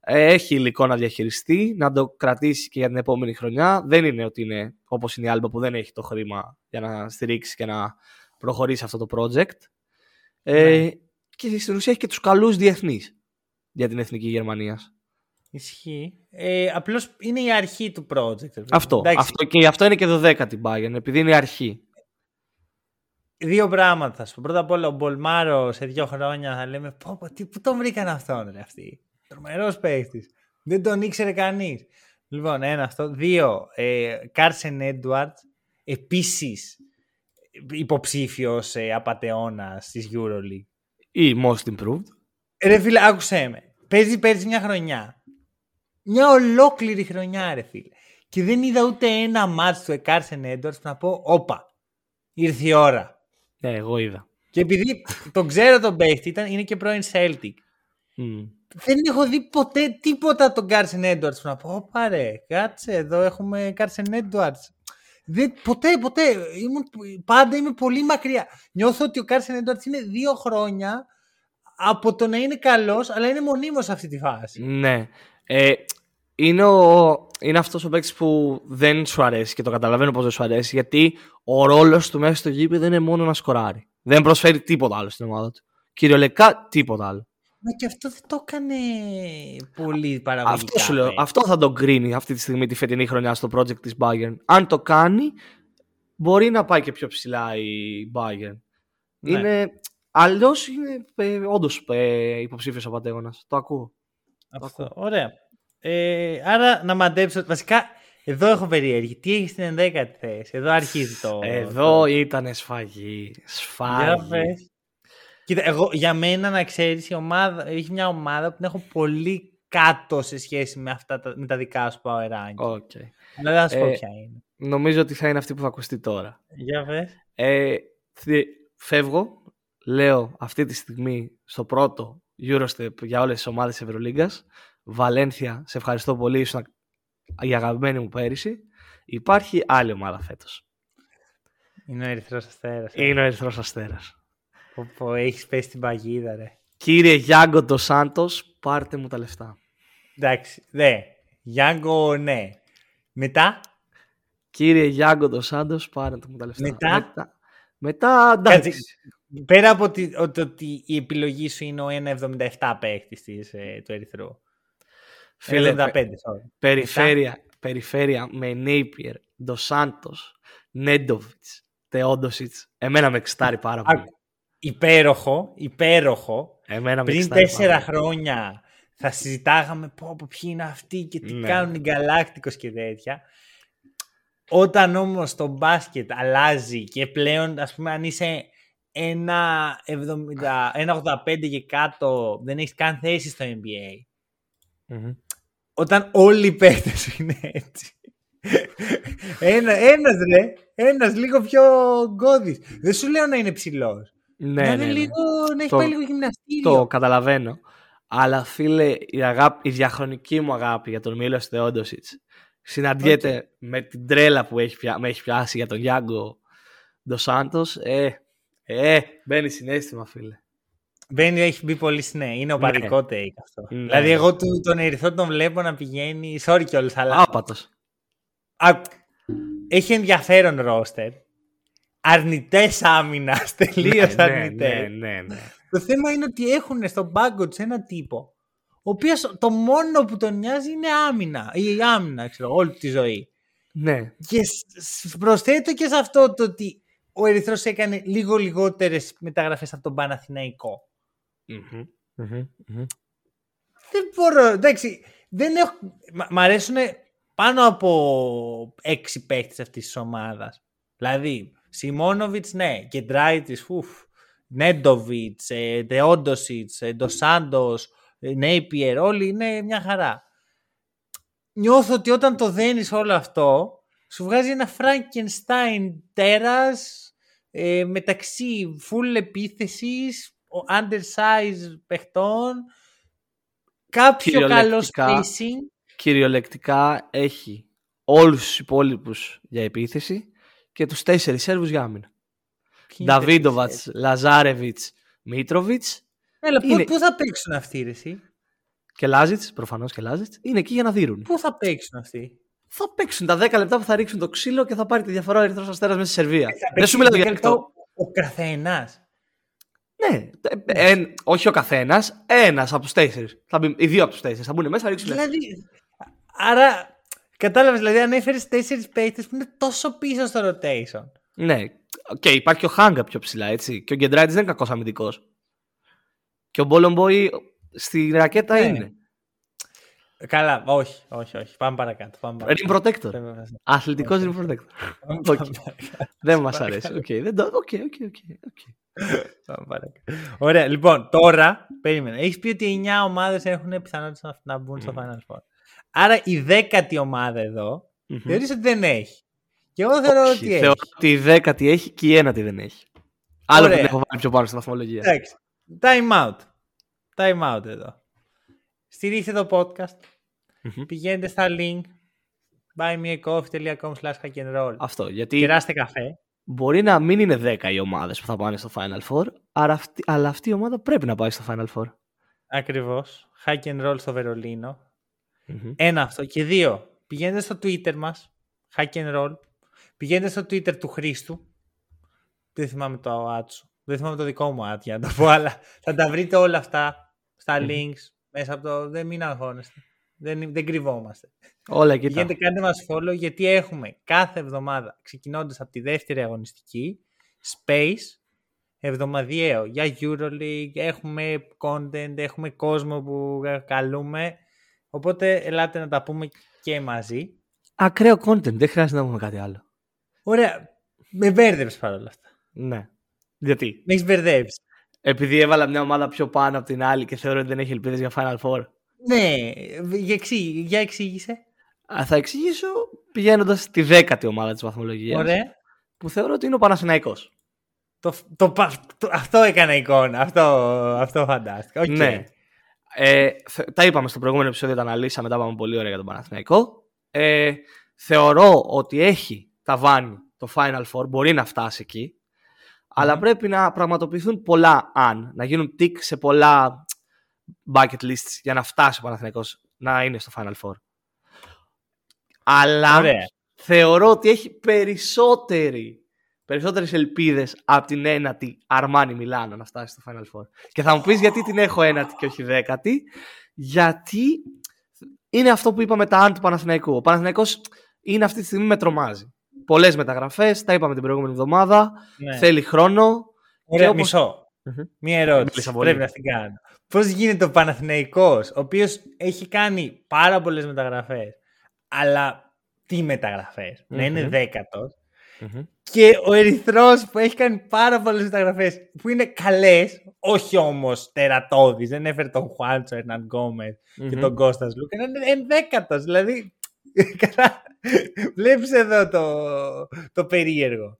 Ε, Έχει υλικό να διαχειριστεί, να το κρατήσει και για την επόμενη χρονιά. Δεν είναι ότι είναι όπως είναι η Άλμπα που δεν έχει το χρήμα για να στηρίξει και να προχωρήσει αυτό το project. Ε, Ναι. Και στην ουσία έχει και τους καλούς διεθνείς για την Εθνική Γερμανίας. Ισχύει. Ε, Απλώς είναι η αρχή του project. ρε. Αυτό, Εντάξει, αυτό, και γι' αυτό είναι και 12η Bayern, επειδή είναι η αρχή. Δύο πράγματα θα σου πω. Πρώτα απ' όλα, ο Μπολμάρο σε δύο χρόνια θα λέμε πω, πω, τι, πού τον βρήκαν αυτόν ρε αυτοί; Τρομερός παίχτης. Δεν τον ήξερε κανείς. Λοιπόν, ένα αυτό. Δύο, ε, Κάρσεν Έντουαρτ, επίσης υποψήφιος ε, απαταιώνας της Euroleague. Ή most improved. Ρε φίλε, άκουσέ με. Παίζει πέρσι μια χρονιά. Μια ολόκληρη χρονιά, ρε φίλε. Και δεν είδα ούτε ένα μάτς του Κάρσεν Έντουαρτ να πω, όπα, ήρθε η ώρα. Ναι, εγώ είδα. Και επειδή τον ξέρω τον παίχτη, ήταν, είναι και πρώην Celtic. Μμ. Δεν έχω δει ποτέ τίποτα τον Κάρσεν Έντουαρτς που να πω, Ωπα ρε, κάτσε εδώ έχουμε Κάρσεν Έντουαρτς. Δεν, ποτέ, ποτέ. Ήμουν, πάντα είμαι πολύ μακριά. Νιώθω ότι ο Κάρσεν Έντουαρτς είναι δύο χρόνια από το να είναι καλός, αλλά είναι μονίμως σε αυτή τη φάση. Ναι. Ε, είναι, ο, είναι αυτός ο παίκτης που δεν σου αρέσει και το καταλαβαίνω πως δεν σου αρέσει γιατί ο ρόλος του μέσα στο γήπεδο είναι μόνο να σκοράρει. Δεν προσφέρει τίποτα άλλο στην ομάδα του. Κυριολεκτικά τίποτα άλλο. Μα και αυτό δεν το έκανε πολύ παραγωγικά. Αυτό σου λέω. παίκτη. Αυτό θα τον κρίνει αυτή τη στιγμή τη φετινή χρονιά στο project της Bayern. Αν το κάνει, μπορεί να πάει και πιο ψηλά η Bayern. Ναι. Είναι... Αλλιώς είναι ε, όντως ε, υποψήφιος απαταιώνα. Το ακούω. Αυτό. Ωραία. Ε, άρα να μαντέψω. Βασικά, εδώ έχω περίεργη. Τι έχεις στην 11η θέση; Εδώ αρχίζει το. Εδώ το- ήταν σφαγή. Για Σφαγή. πες. Κοίτα, εγώ, για μένα να ξέρεις, η ομάδα, έχει μια ομάδα που την έχω πολύ κάτω σε σχέση με, αυτά, τα- με τα δικά σου power ranking. Okay. Αλλά δεν θα σου πω Ε, ποια είναι. Νομίζω ότι θα είναι αυτή που θα ακουστεί τώρα. Για πες. Ε, θε- φεύγω, λέω αυτή τη στιγμή στο πρώτο Eurostep για όλες τις ομάδες της Ευρωλίγκας. Βαλένθια, σε ευχαριστώ πολύ, ήσουν η αγαπημένη μου πέρυσι. Υπάρχει άλλη ομάδα φέτος. Είναι ο Ερυθρός Αστέρας. Είναι ο Ερυθρός Αστέρας. Πω, έχεις πέσει την παγίδα, ρε. Κύριε Γιάνγκο Ντος Σάντος, πάρτε μου τα λεφτά. Εντάξει, δε. Γιάνγκο, ναι. Μετά, Κύριε Γιάνγκο Ντος Σάντος, πάρτε μου τα λεφτά. Μετά; Μετά, μετά εντάξει. Κάτσε, πέρα από ότι, ότι, ότι η επιλογή σου είναι ο 1,77 παίχτης της, ε, του Ερυθρού. Φίλε, 1,75, sorry. Περιφέρεια, περιφέρεια με Νέιπιερ, Ντο Σάντος, Νέντοβιτς, Τεόντοσιτς. Εμένα με εξτάρει πάρα πολύ. Άκου, Υπέροχο, υπέροχο. Εμένα με Πριν εξτάρει τέσσερα πάρα πολύ. χρόνια θα συζητάγαμε πω, πω, ποιοι είναι αυτοί και τι Ναι. κάνουν οι Γκαλάκτικος και τέτοια. Όταν όμως το μπάσκετ αλλάζει και πλέον ας πούμε αν είσαι 1,70 1,85 και κάτω δεν έχεις καν θέση στο NBA. Μμμ. Όταν όλοι οι παίκτες σου *laughs* είναι έτσι. Ένα, ένας ρε, ένας λίγο πιο γκώδης. Δεν σου λέω να είναι ψηλός. Ναι, να, ναι, είναι ναι. λίγο, να έχει Το- πάει λίγο γυμναστήριο. Το καταλαβαίνω. Αλλά φίλε, η, αγάπη, η διαχρονική μου αγάπη για τον Μίλος Θεόντοσιτς συναντιέται με την τρέλα που έχει, πια, με έχει πιάσει για τον Γιάνγκο Ντος Σάντος. Ε, ε, μπαίνει συνέστημα φίλε. Μπαίνει, έχει μπει πολύ ναι. Είναι ο Ναι. παρικό take αυτό. Ναι. Δηλαδή, εγώ του, τον Ερυθρό τον βλέπω να πηγαίνει. Sorry κιόλας, αλλά. Άπατος. Α, έχει ενδιαφέρον ρόστερ. Αρνητές άμυνας. Τελείως ναι, ναι, αρνητές. ναι, ναι, ναι. Το θέμα είναι ότι έχουν στον πάγκο τους ένα τύπο. Ο οποίος το μόνο που τον νοιάζει είναι άμυνα. Ή η άμυνα, ξέρω, όλη τη ζωή. ναι. Και σ- σ- προσθέτω και σε αυτό το ότι ο Ερυθρός έκανε λίγο λιγότερες μεταγραφές από τον Παναθηναϊκό. Μμμ, μμμ, μμμ. Δεν μπορώ, εντάξει, δεν έχω... Μ' μ' αρέσουν πάνω από έξι παίχτες αυτής της ομάδας. Δηλαδή, Σιμόνοβιτς, ναι, και Ντράιτης, φουφ, Νέντοβιτς, ε, Δεόντοσιτς, ε, Ντοσάντος, ε, Νέιπιερ, όλοι είναι μια χαρά. Νιώθω ότι όταν το δένεις όλο αυτό, σου βγάζει ένα Frankenstein τέρας ε, μεταξύ full επίθεσης, ο- undersize παιχτών, κάποιο καλό Κυριολεκτικά. spacing. Κυριολεκτικά έχει όλους τους υπόλοιπους για επίθεση και τους τέσσερις Σέρβους για άμυνα. Ποιοι είναι Νταβίντοβατς, τέσσερις, Λαζάρεβιτς, Μίτροβιτ Έλα, πού, είναι- πού θα παίξουν αυτοί, ρε, εσύ; και Λάζιτς, προφανώς και Λάζιτς, είναι εκεί για να δίνουν. Πού θα παίξουν αυτοί; Θα παίξουν τα 10 λεπτά που θα ρίξουν το ξύλο και θα πάρει τη διαφορά ο Ερυθρός Αστέρας μέσα στη Σερβία. Θα Δεν παίξει σου μιλάω για 10 λεπτά αυτό. Ο, ο καθένας. Ναι, ε, ε, όχι ο καθένας, ένας από τους τέσσερις. Οι δύο από τους τέσσερις θα μπουν μέσα, θα ρίξουν. λεφτά. Δηλαδή, άρα, κατάλαβες, δηλαδή, αν έφερες τέσσερις παίχτες που είναι τόσο πίσω στο rotation. Ναι, και υπάρχει και ο Χάγκα πιο ψηλά, έτσι. Και ο Γκεντράιτη δεν είναι κακός αμυντικός. Και ο Μπόλομπόι στη ρακέτα Ναι. είναι. Καλά, όχι, όχι, όχι. Πάμε παρακάτω. Πάμε Rim παρακάτω. protector. Πάμε παρακάτω. Αθλητικός rim protector. Πάμε Οκ. παρακάτω. δεν μας αρέσει. Οκ, δεν το. OK, OK, OK. *laughs* OK. Πάμε παρακάτω. Ωραία, λοιπόν, τώρα περίμενε. Έχεις πει ότι οι 9 ομάδες έχουν πιθανότητα να- να μπουν στο Final Four. Άρα η δέκατη ομάδα εδώ Μμμ. θεωρείς ότι δεν έχει. Και εγώ θεωρώ Όχι, ότι έχει. Θεωρώ ότι η δέκατη έχει και η ένατη δεν έχει. Άλλο που Ωραία. την έχω βάλει πιο πάνω στη βαθμολογία. Εντάξει. Time out. Time out εδώ. Στηρίξτε το podcast. Μμμ. Πηγαίνετε στα link buymeacoffee.com slash hack and roll. Αυτό. Γιατί Κεράστε καφέ. Μπορεί να μην είναι 10 οι ομάδες που θα πάνε στο Final Four, αλλά αυτή, αλλά αυτή η ομάδα πρέπει να πάει στο Final Four. Ακριβώς. Hack and roll στο Βερολίνο. Μμμ. Ένα αυτό. Και δύο. Πηγαίνετε στο Twitter μας. Hack and roll. Πηγαίνετε στο Twitter του Χρήστου. Δεν θυμάμαι το άτσο. Δεν θυμάμαι το δικό μου ad για να το πω, *laughs* αλλά θα τα βρείτε όλα αυτά στα Μμμ. links. Μέσα από το... Δεν μην αγχώνεστε. Δεν, δεν κρυβόμαστε. Όλα εκεί. τα- Πηγαίνετε, κάντε μας follow γιατί έχουμε κάθε εβδομάδα, ξεκινώντας από τη δεύτερη αγωνιστική, space, εβδομαδιαίο για Euroleague, έχουμε content, έχουμε κόσμο που καλούμε, οπότε ελάτε να τα πούμε και μαζί. Ακραίο content, δεν χρειάζεται να πούμε κάτι άλλο. Ωραία, με μπέρδεψες παρόλα αυτά. Ναι. Γιατί; Με έχεις μπερδέψει. Επειδή έβαλα μια ομάδα πιο πάνω από την άλλη και θεωρώ ότι δεν έχει ελπίδες για Final Four. Ναι, για, εξή, για εξήγησε. Α, θα εξηγήσω πηγαίνοντας στη δέκατη ομάδα της βαθμολογίας. Ωραία. Που θεωρώ ότι είναι ο Παναθηναϊκός. Το, το, το, αυτό έκανε εικόνα. Αυτό, αυτό φαντάστηκα. Okay. Ναι. Ε, τα είπαμε στο προηγούμενο επεισόδιο, τα αναλύσαμε, τα είπαμε πολύ ωραία για τον Παναθηναϊκό. Ε, θεωρώ ότι έχει τα βάνη το Final Four, μπορεί να φτάσει εκεί. Αλλά πρέπει να πραγματοποιηθούν πολλά αν, να γίνουν tick σε πολλά bucket lists για να φτάσει ο Παναθηναϊκός να είναι στο Final Four. Αλλά θεωρώ ότι έχει περισσότερη, περισσότερες ελπίδες από την ένατη Αρμάνι Μιλάνο να φτάσει στο Final Four. Και θα μου πεις γιατί την έχω ένατη και όχι δέκατη. Γιατί είναι αυτό που είπαμε τα αν του Παναθηναϊκού. Ο Παναθηναϊκός είναι αυτή τη στιγμή με τρομάζει. Πολλές μεταγραφές, τα είπαμε την προηγούμενη εβδομάδα. Ναι. Θέλει χρόνο. Ωραία, όπως... μισό. Μία ερώτηση. Πρέπει να την κάνω. Πώς γίνεται ο Παναθηναϊκός, ο οποίος έχει κάνει πάρα πολλές μεταγραφές, αλλά τι μεταγραφές, να είναι Και ο Ερυθρός που έχει κάνει πάρα πολλές μεταγραφές που είναι καλές, όχι όμως τερατώδεις. Δεν έφερε τον Χουάντσο Ερνανγκόμεθ και τον Κώστα Σλούκα. Είναι ενδέκατο. Δηλαδή. *laughs* Βλέπεις εδώ το, το περίεργο.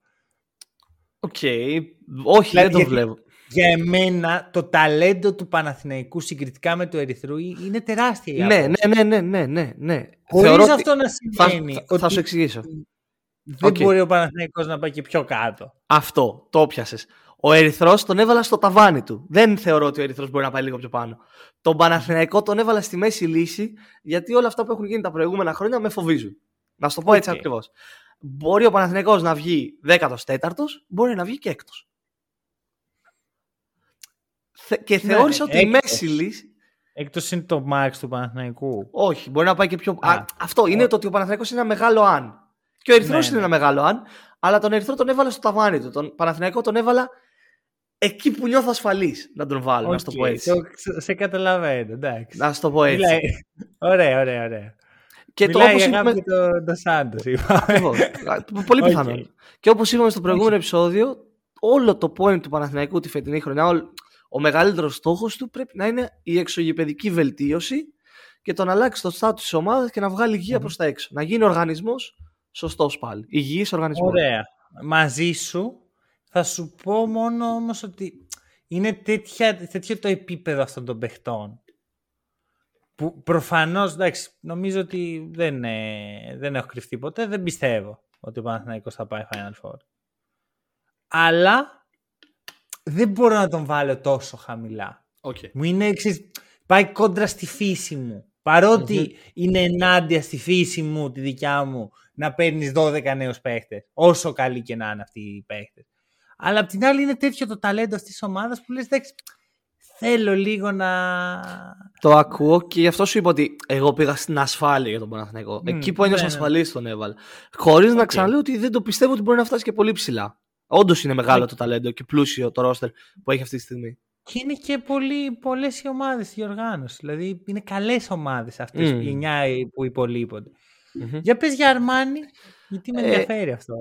OK. Okay. Όχι, δηλαδή, δεν το βλέπω για εμένα το ταλέντο του Παναθηναϊκού συγκριτικά με το Ερυθρού είναι τεράστια. Ναι, ναι, ναι, ναι, ναι, ναι. Χωρίς αυτό να σημαίνει θα, ότι θα σου εξηγήσω. Δεν okay. μπορεί ο Παναθηναϊκός να πάει και πιο κάτω. Αυτό, το πιάσες. Ο Ερυθρός τον έβαλα στο ταβάνι του. Δεν θεωρώ ότι ο Ερυθρός μπορεί να πάει λίγο πιο πάνω. Τον Παναθηναϊκό τον έβαλα στη μέση λύση, γιατί όλα αυτά που έχουν γίνει τα προηγούμενα χρόνια με φοβίζουν. Να σου το πω έτσι okay. ακριβώς. Μπορεί ο Παναθηναϊκός να βγει 14ο, μπορεί να βγει και έκτος και ναι, θεώρησα ότι η μέση λύση. Εκτός είναι το max του Παναθηναϊκού. Όχι, μπορεί να πάει και πιο. Α, αυτό είναι το ότι ο Παναθηναϊκός είναι ένα μεγάλο αν. Και ο Ερυθρός ναι, είναι ναι. ένα μεγάλο αν. Αλλά τον Ερυθρό τον έβαλα στο ταβάνι του. Τον Παναθηναϊκό τον έβαλα εκεί που νιώθω ασφαλής να τον βάλω. Okay, να το πω έτσι. Σε, σε καταλαβαίνω, εντάξει. Να το πω έτσι. Μιλάει... Ωραία, ωραία, ωραία. Και Μιλάει το, όπως είπαμε... το, το Σάντος, Πολύ πιθανό. Okay. Και όπως είπαμε στο προηγούμενο okay. επεισόδιο, όλο το point του Παναθηναϊκού τη φετινή χρονιά, ο μεγαλύτερος στόχος του πρέπει να είναι η εξωγηπαιδική βελτίωση και το να αλλάξει το στάτους της ομάδας και να βγάλει υγεία mm. προς τα έξω. Να γίνει οργανισμός σωστός πάλι. Υγιής οργανισμός. Ωραία. Μαζί σου θα σου πω μόνο όμως ότι είναι τέτοια, τέτοιο το επίπεδο αυτών των παιχτών που προφανώς, εντάξει, νομίζω ότι δεν, ε, δεν έχω κρυφτεί ποτέ, δεν πιστεύω ότι ο Παναθηναϊκός θα πάει Final Four. Αλλά δεν μπορώ να τον βάλω τόσο χαμηλά. Okay. Μου είναι εξής, πάει κόντρα στη φύση μου. παροτι είναι ενάντια στη φύση μου, τη δικιά μου, να παίρνεις 12 νέους παίχτες. Όσο καλοί και να είναι αυτοί οι παίχτες. Αλλά απ' την άλλη είναι τέτοιο το ταλέντο αυτής της ομάδας που λες, εντάξει, θέλω λίγο να. Το ακούω και γι' αυτό σου είπα ότι εγώ πήγα στην ασφάλεια για τον Παναθηναϊκό. Mm, Εκεί που ένιωσα ναι, ναι. ασφαλής τον έβαλα. Χωρίς να ξαναλέω ότι δεν το πιστεύω ότι μπορεί να φτάσει και πολύ ψηλά. Όντως είναι μεγάλο ναι. το ταλέντο και πλούσιο το ρόστερ που έχει αυτή τη στιγμή. Και είναι και πολλές οι ομάδες στη οργάνωση. Δηλαδή είναι καλές ομάδες αυτές mm. οι 9 που υπολείπονται. Mm-hmm. Για πες για Αρμάνι, γιατί με ε, ενδιαφέρει αυτό.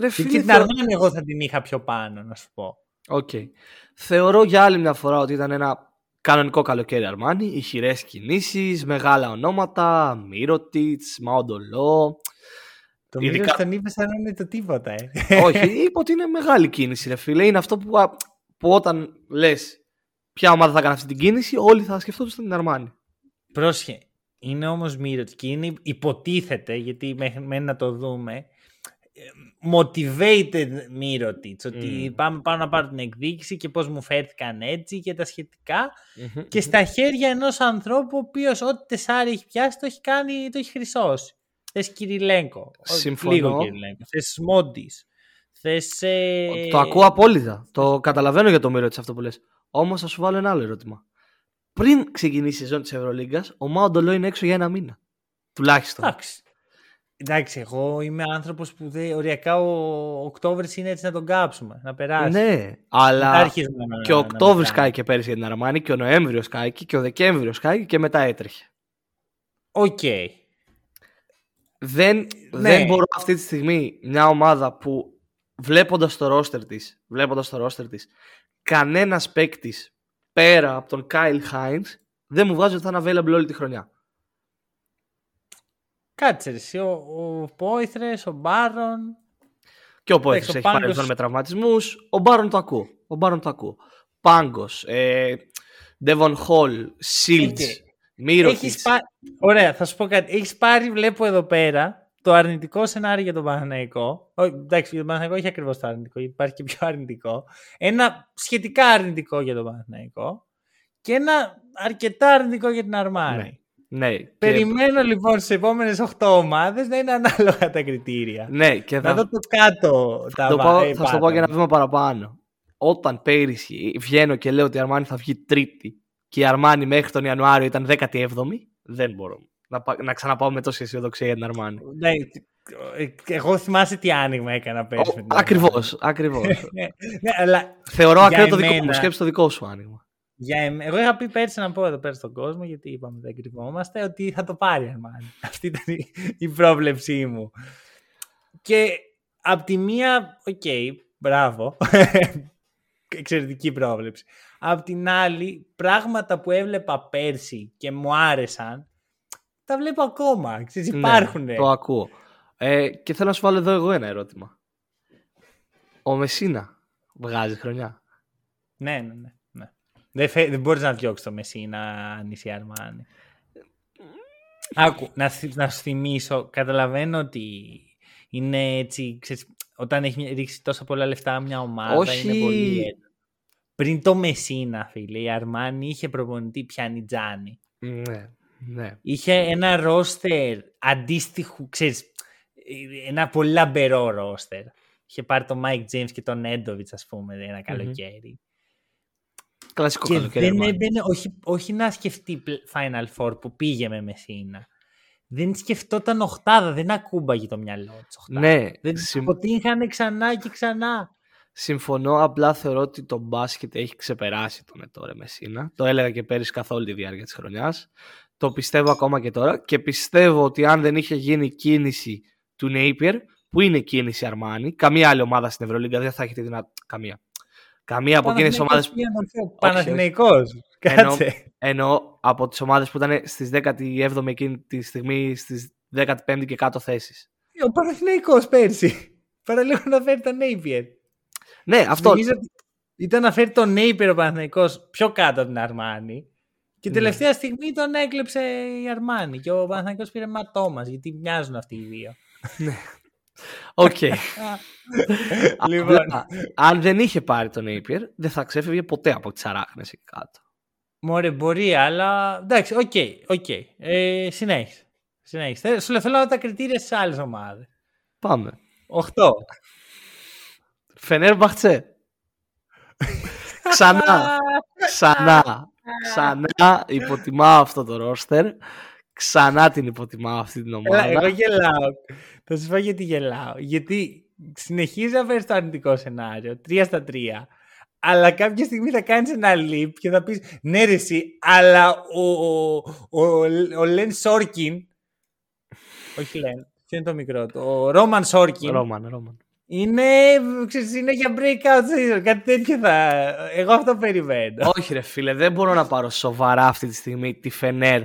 Ρε, φίλε, και την Αρμάνι εγώ θα την είχα πιο πάνω, να σου πω. Okay. Θεωρώ για άλλη μια φορά ότι ήταν ένα κανονικό καλοκαίρι Αρμάνι. Ηχηρέ κινήσεις, μεγάλα ονόματα, Μύρωτιτς, Μαοντολό. Το Ειδικά... τον είπε σαν να είναι το τίποτα, ε. *laughs* Όχι, *laughs* είπα ότι είναι μεγάλη κίνηση, ρε φίλε. Είναι αυτό που, που όταν λες ποια ομάδα θα κάνει αυτή την κίνηση, όλοι θα σκεφτούν στην Αρμάνι. Πρόσχε. Είναι όμως μύρωτη και είναι υποτίθεται, γιατί μέχρι να το δούμε, motivated Mirotic, ότι πάμε, πάμε να πάρω την εκδίκηση και πώς μου φέρθηκαν έτσι και τα σχετικα και στα χέρια ενός ανθρώπου ο οποίος ό,τι τεσάρι έχει πιάσει το έχει κάνει, το έχει χρυσώσει. Θες Κυριλέγκο. Συμφωνώ. Λίγο Κυριλέγκο. Θες Μόντις. Θες, ε... Το ακούω απόλυτα. Το καταλαβαίνω για το μύρο της αυτό που λες. Όμως θα σου βάλω ένα άλλο ερώτημα. Πριν ξεκινήσει η σεζόν της Ευρωλίγκας, ο Μάοντολό είναι έξω για ένα μήνα. Τουλάχιστον. Εντάξει. Εντάξει, εγώ είμαι άνθρωπος που δεν, οριακά ο Οκτώβρης είναι έτσι να τον κάψουμε, να περάσει. Ναι, αλλά και ο Οκτώβρης κάει και πέρυσι για την Αρμάνη και ο Νοέμβριος κάει και ο Δεκέμβριος κάει και μετά έτρεχε. OK. Okay. Δεν, ναι. δεν μπορώ αυτή τη στιγμή μια ομάδα που βλέποντας το ρόστερ της, βλέποντας το ρόστερ της, κανένας παίκτης πέρα από τον Κάιλ Χάιντς δεν μου βγάζει ότι θα είναι available όλη τη χρονιά. Κάτσε εσύ, ο, ο Πόηθρες, ο Μπάρον. Και ο Πόηθρες έχει Πάγκος... παρελθόν με τραυματισμούς. Ο Μπάρον το ακούω. Ο Μπάρον το ακούω. Πάγκος, ε, Devon Hall, Σίλτς, Μύρωτης. Πά... Ωραία, θα σου πω κάτι. Έχεις πάρει, βλέπω εδώ πέρα, το αρνητικό σενάριο για τον Παναθηναϊκό. εντάξει, για τον Παναθηναϊκό έχει ακριβώς το αρνητικό, γιατί υπάρχει και πιο αρνητικό. Ένα σχετικά αρνητικό για τον Παναθηναϊκό και ένα αρκετά αρνητικό για την Αρμάνη. Ναι. ναι. Περιμένω και... λοιπόν στις επόμενες 8 ομάδες να είναι ανάλογα τα κριτήρια. Ναι, και θα... Να δω το κάτω. Θα, τα πω, θα σου το πω για ένα βήμα παραπάνω. Όταν πέρυσι βγαίνω και λέω ότι η Αρμάνη θα βγει τρίτη και η Αρμάνη μέχρι τον Ιανουάριο ήταν 17η, δεν μπορώ να, να ξαναπάω με τόση αισιοδοξία για την Αρμάνη. Ναι, εγώ θυμάσαι τι άνοιγμα έκανα πέρυσι. Ακριβώς, ακριβώς. ναι, *laughs* ναι, αλλά Θεωρώ ακραίο το δικό μου. Σκέψη το δικό σου άνοιγμα. Για Εγώ είχα πει πέρσι να πω εδώ πέρα στον κόσμο, γιατί είπαμε δεν κρυβόμαστε, ότι θα το πάρει η Αρμάνι. *laughs* Αυτή ήταν η πρόβλεψή μου. Και απ' τη μία, OK, okay, μπράβο. *laughs* Εξαιρετική πρόβλεψη. Απ' την άλλη, πράγματα που έβλεπα πέρσι και μου άρεσαν, τα βλέπω ακόμα. Ξέρεις, ναι, υπάρχουν. Ναι, το ακούω. Ε, και θέλω να σου βάλω εδώ εγώ ένα ερώτημα. Ο Μεσίνα βγάζει χρονιά. Ναι, ναι, ναι. ναι. Δεν, φε... δεν μπορείς να διώξεις το Μεσίνα νησί Αρμάνι. Άκου, να, να σου θυμίσω, καταλαβαίνω ότι είναι έτσι, ξέρεις, όταν έχει ρίξει τόσα πολλά λεφτά μια ομάδα Όχι. είναι πολύ Πριν το Μεσίνα, φίλε, η Αρμάνι είχε προπονητή πιάνει Τζάνι. Ναι. Ναι. Είχε ένα ρόστερ αντίστοιχο, ξέρεις, ένα πολύ λαμπερό ρόστερ. Είχε πάρει τον Mike James και τον Έντοβιτς, ας πούμε, ένα καλοκαίρι. Mm-hmm. Κλασικό και καλοκαίρι. Δεν έμπαινε, όχι, όχι να σκεφτεί Final Four που πήγε με Μεσίνα. Δεν σκεφτόταν οχτάδα, δεν ακούμπαγε το μυαλό της Ναι. Δεν συμ... αποτύχανε ξανά και ξανά. Συμφωνώ, απλά θεωρώ ότι το μπάσκετ έχει ξεπεράσει τον Ετόρε Μεσίνα. Το έλεγα και πέρυσι καθ' όλη τη διάρκεια της χρονιάς. Το πιστεύω ακόμα και τώρα και πιστεύω ότι αν δεν είχε γίνει κίνηση του Napier, που είναι κίνηση Αρμάνι, καμία άλλη ομάδα στην Ευρωλίγκα δεν θα έχει τη δυνατότητα. Καμία. Καμία από εκείνες τις ομάδε. Παναθηναϊκός. Κάτσε. Ενώ από τις ομάδες που ήταν στις 17η εκείνη τη στιγμή στις 15η και κάτω θέσεις. Ο Παναθηναϊκός πέρσι. Παραλίγο να φέρει τον Napier. Ναι, αυτό. Ήταν να φέρει τον Νέιπερ ο Παναθηναϊκός πιο κάτω από την Αρμάνη. Και ναι. τελευταία στιγμή τον έκλεψε η Αρμάνη και ο Παναθηναϊκός πήρε ματό γιατί μοιάζουν αυτοί οι δύο. *laughs* Ναι. Οκ. *laughs* Λοιπόν. Αν δεν είχε πάρει τον Νέιπιερ δεν θα ξέφευγε ποτέ από τις αράχνες εκεί κάτω. Μωρέ, μπορεί, αλλά. Εντάξει, OK, okay, ε, συνέχισε. συνέχισε. Σου λέω, θέλω τα κριτήρια στις άλλες ομάδες. Πάμε. 8. Φενέρμπαχτσε. Ξανά. Ξανά. Ξανά υποτιμάω αυτό το ρόστερ. Ξανά την υποτιμάω αυτή την ομάδα. Εγώ γελάω. Θα σας πω γιατί γελάω. Γιατί συνεχίζει να φέρει το αρνητικό σενάριο. Τρία στα τρία. Αλλά κάποια στιγμή θα κάνεις ένα leap και θα πεις ναι, ρε, εσύ, αλλά ο, ο, ο, ο Λεν Σόρκιν. Όχι Λεν, ποιο είναι το μικρό του. Ο Ρόμαν Σόρκιν. Ρόμαν, Ρόμαν. Είναι, ξέρεις, είναι για breakout season, κάτι τέτοιο θα... Εγώ αυτό περιμένω. Όχι ρε φίλε, δεν μπορώ να πάρω σοβαρά αυτή τη στιγμή τη Φενέρ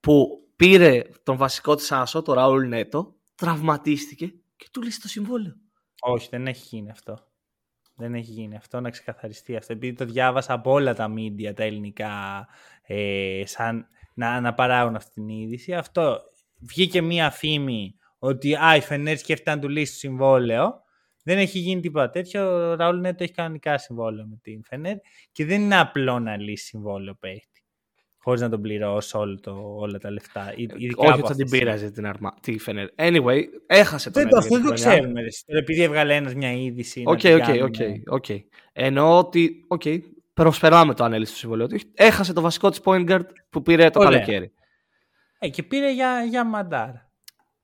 που πήρε τον βασικό της άσο, το Ραούλ Νέτο, τραυματίστηκε και του λύσει το συμβόλαιο. Όχι, δεν έχει γίνει αυτό. Δεν έχει γίνει αυτό, να ξεκαθαριστεί αυτό. Επειδή το διάβασα από όλα τα media, τα ελληνικά, ε, σαν να, να παράγουν αυτή την είδηση. Αυτό βγήκε μία φήμη ότι α, η Φενέρ σκέφτεται να του λύσει το συμβόλαιο δεν έχει γίνει τίποτα τέτοιο. Ο Ραούλ Νέτο έχει κανονικά συμβόλαιο με την Φενέρ και δεν είναι απλό να λύσει συμβόλαιο παίχτη. Χωρίς να τον πληρώσει όλο το, όλα τα λεφτά. Όχι θα την πείραζε την αρμα... τη Φενέρ. Anyway, έχασε το Δεν, αυτό δεν το ξέρουμε. Επειδή έβγαλε ένας μια είδηση. Οκ, οκ, οκ. Εννοώ ότι. Okay, προσπεράμε το ανέλυση του συμβολαίου του. Έχασε το βασικό της point guard που πήρε το Ωραία. καλοκαίρι. Ε, και πήρε Γιαμ, Γιαμ Μαντάρ.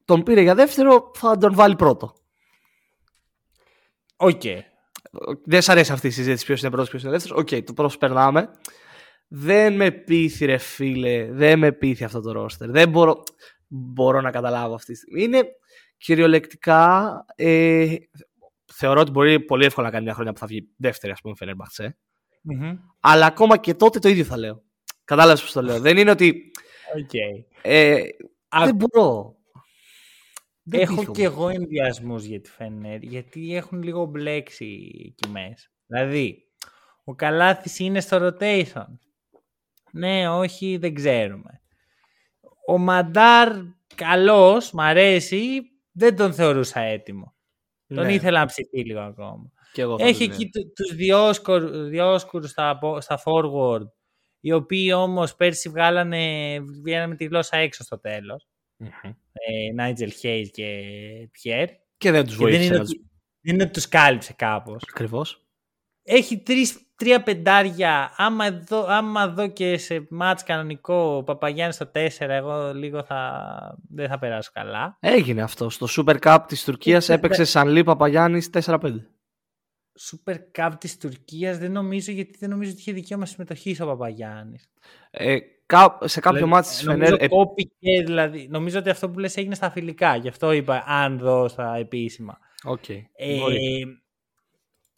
Τον πήρε για δεύτερο, θα τον βάλει πρώτο. Οκ. Δεν σ' αρέσει αυτή η συζήτηση ποιος είναι πρώτος, ποιος είναι δεύτερος. Οκ, το προσπερνάμε. Δεν με πείθει, ρε φίλε. Δεν με πείθει αυτό το ρόστερ. Δεν μπορώ, μπορώ να καταλάβω αυτή τη στιγμή. Είναι κυριολεκτικά. Ε, θεωρώ ότι μπορεί πολύ εύκολα να κάνει μια χρονιά που θα βγει δεύτερη, ας πούμε, Φενέρμπαχτσε. Mm-hmm. Αλλά ακόμα και τότε το ίδιο θα λέω. Κατάλαβες πώς το λέω. δεν είναι ότι. Okay. Ε, δεν μπορώ. Δεν έχω κι εγώ ενδιασμούς για τη Φενέρ, γιατί έχουν λίγο μπλέξει εκεί μέσα. Δηλαδή, ο Καλάθης είναι στο rotation. Ναι, όχι, δεν ξέρουμε. Ο Μαντάρ, καλός, μ' αρέσει, δεν τον θεωρούσα έτοιμο. Τον ναι. ήθελα να ψηθεί λίγο ακόμα. Έχει εκεί τους διόσκουρους στα, στα forward, οι οποίοι όμως πέρσι βγάλανε, βγαίνανε με τη γλώσσα έξω στο τελος Νάιτζελ Χέις και Πιέρ. Και δεν τους βοήθησε. Δεν είναι, δεν είναι ότι τους κάλυψε κάπως. Ακριβώς. Έχει τρεις, τρία πεντάρια. Άμα δω, άμα δω και σε μάτς κανονικό Παπαγιάννης στο 4, εγώ λίγο θα, δεν θα περάσω καλά. Έγινε αυτό. Στο Super Cup της Τουρκίας έπαιξε σαν Λί Παπαγιάννης 4-5. Super Cup της Τουρκίας δεν νομίζω γιατί δεν νομίζω ότι είχε δικαίωμα συμμετοχής ο Παπαγιάννης. Ε, σε κάποιο δηλαδή, μάτι της Φενέρ. Νομίζω, κόπηκε, δηλαδή, νομίζω ότι αυτό που λες έγινε στα φιλικά. Γι' αυτό είπα αν δω στα επίσημα. Okay. Ε,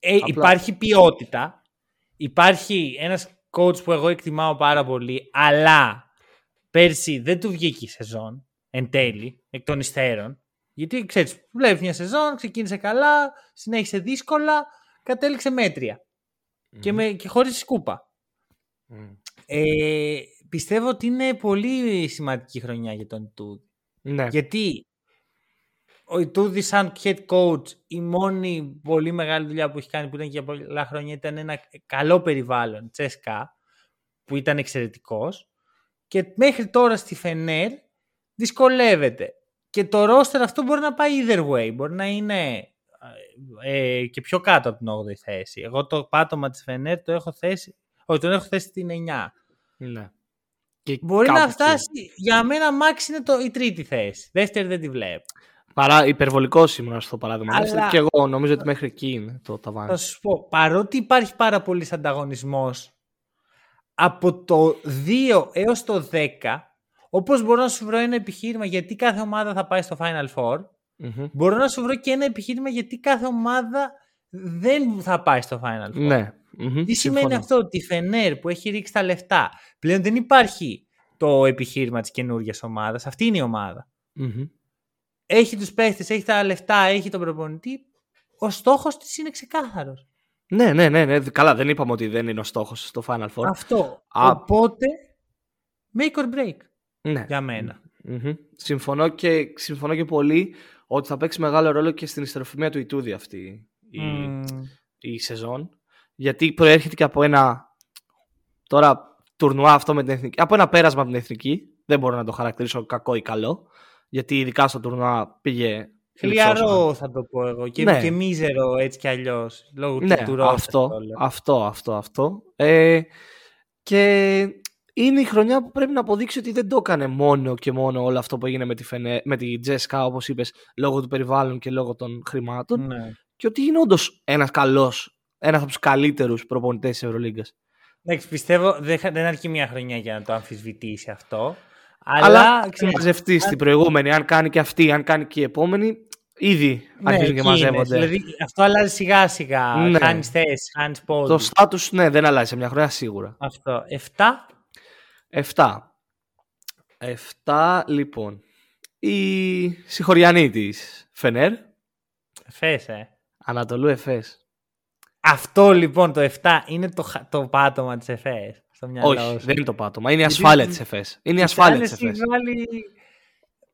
ε, υπάρχει ποιότητα. Υπάρχει ένας coach που εγώ εκτιμάω πάρα πολύ, αλλά πέρσι δεν του βγήκε η σεζόν εν τέλει, εκ των υστέρων. Γιατί ξέρεις, βλέπεις μια σεζόν, ξεκίνησε καλά, συνέχισε δύσκολα, κατέληξε Και, με, και χωρίς σκούπα. Ε, πιστεύω ότι είναι πολύ σημαντική χρονιά για τον Τούδη. Ναι. Γιατί ο Ιτούδη σαν head coach η μόνη πολύ μεγάλη δουλειά που έχει κάνει που ήταν για πολλά χρόνια ήταν ένα καλό περιβάλλον τσέσκα που ήταν εξαιρετικός και μέχρι τώρα στη Φενέρ δυσκολεύεται και το roster αυτό μπορεί να πάει either way μπορεί να είναι ε, και πιο κάτω από την 8η θέση εγώ το πάτωμα της Φενέρ το έχω θέσει όχι τον έχω θέσει στην 9 ναι. Και Μπορεί να φτάσει. Για μένα, Max είναι το, η τρίτη θέση. Δεύτερη δεν τη βλέπω. Παρά υπερβολικός ήμουν στο παράδειγμα. Αλλά... Και εγώ νομίζω ότι μέχρι εκεί είναι το ταβάνι. Θα σου πω, παρότι υπάρχει πάρα πολύς ανταγωνισμός από το 2 έως το 10, όπως μπορώ να σου βρω ένα επιχείρημα γιατί κάθε ομάδα θα πάει στο Final Four, mm μπορώ να σου βρω και ένα επιχείρημα γιατί κάθε ομάδα δεν θα πάει στο Final Four. Ναι. Τι σημαίνει αυτό, ότι η Φενέρ που έχει ρίξει τα λεφτά, πλέον δεν υπάρχει το επιχείρημα της καινούργιας ομάδας. Αυτή είναι η ομαδα Έχει τους παίχτες, έχει τα λεφτά, έχει τον προπονητή. Ο στόχος της είναι ξεκάθαρος. Ναι, ναι, ναι, ναι. Καλά, δεν είπαμε ότι δεν είναι ο στόχος στο Final Four. Αυτό. Οπότε, make or break. Ναι. Για μενα Συμφωνώ, και, συμφωνώ και πολύ ότι θα παίξει μεγάλο ρόλο και στην ιστεροφημία του Ιτούδη αυτή η, η σεζόν γιατί προέρχεται και από ένα τώρα τουρνουά αυτό με την εθνική, από ένα πέρασμα από την εθνική. Δεν μπορώ να το χαρακτηρίσω κακό ή καλό, γιατί ειδικά στο τουρνουά πήγε Χλιαρό θα το πω εγώ και, ναι. και μίζερο έτσι κι αλλιώς. Λόγω ναι, του αυτό, αυτό, αυτό, αυτό. Ε, και είναι η χρονιά που πρέπει να αποδείξει ότι δεν το έκανε μόνο και μόνο όλο αυτό που έγινε με τη, Φενέ, με τη Τζέσκα, όπως είπες, λόγω του περιβάλλον και λόγω των χρημάτων. Ναι. Και ότι είναι όντως ένας καλός ένας από τους καλύτερους προπονητές της Ευρωλίγκας. Εντάξει, πιστεύω δεν, δεν αρκεί μια χρονιά για να το αμφισβητήσει αυτό. Αλλά, αλλά μαζευτεί στην προηγούμενη. Αν κάνει και αυτή, αν κάνει και η επόμενη, ήδη ναι, αρχίζουν και μαζεύονται. Δηλαδή αυτό αλλάζει σιγά σιγά. Ναι. Χάνεις θέση, χάνεις πόδι. Το στάτου, ναι, δεν αλλάζει σε μια χρονιά σίγουρα. Αυτό. 7. 7. 7, λοιπόν. Η συγχωριανή της Φενέρ. Εφέ, ε. Ανατολού Εφές. Αυτό λοιπόν το 7 είναι το, το πάτωμα της ΕΦΕΣ. Όχι, δεν είναι το πάτωμα. Είναι η ασφάλεια της ΕΦΕΣ. Είναι η ασφάλεια της ΕΦΕΣ.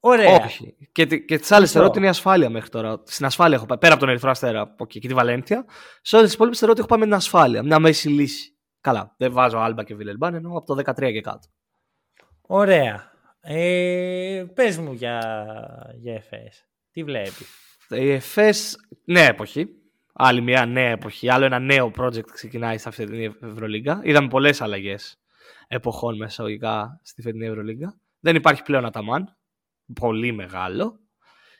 Ωραία. Όχι. Και, και τις άλλες θεωρώ ότι είναι η ασφάλεια μέχρι τώρα. Στην ασφάλεια έχω πάει. Πέρα από τον Ερυθρό Αστέρα και, και τη Βαλένθια. Σε όλες τις υπόλοιπες θεωρώ ότι έχω πάει με την ασφάλεια. Μια μέση λύση. Καλά. Δεν βάζω Άλμπα και Βιλελμπάν ενώ από το 13 και κάτω. Ωραία. Ε, πες μου για, για ΕΦΕΣ. Τι βλέπεις; Η ΕΦΕΣ, νέα εποχή άλλη μια νέα εποχή, άλλο ένα νέο project ξεκινάει σε αυτή την Ευρωλίγκα. Είδαμε πολλές αλλαγές εποχών μεσαγωγικά στη φετινή Ευρωλίγκα. Δεν υπάρχει πλέον Αταμάν, πολύ μεγάλο.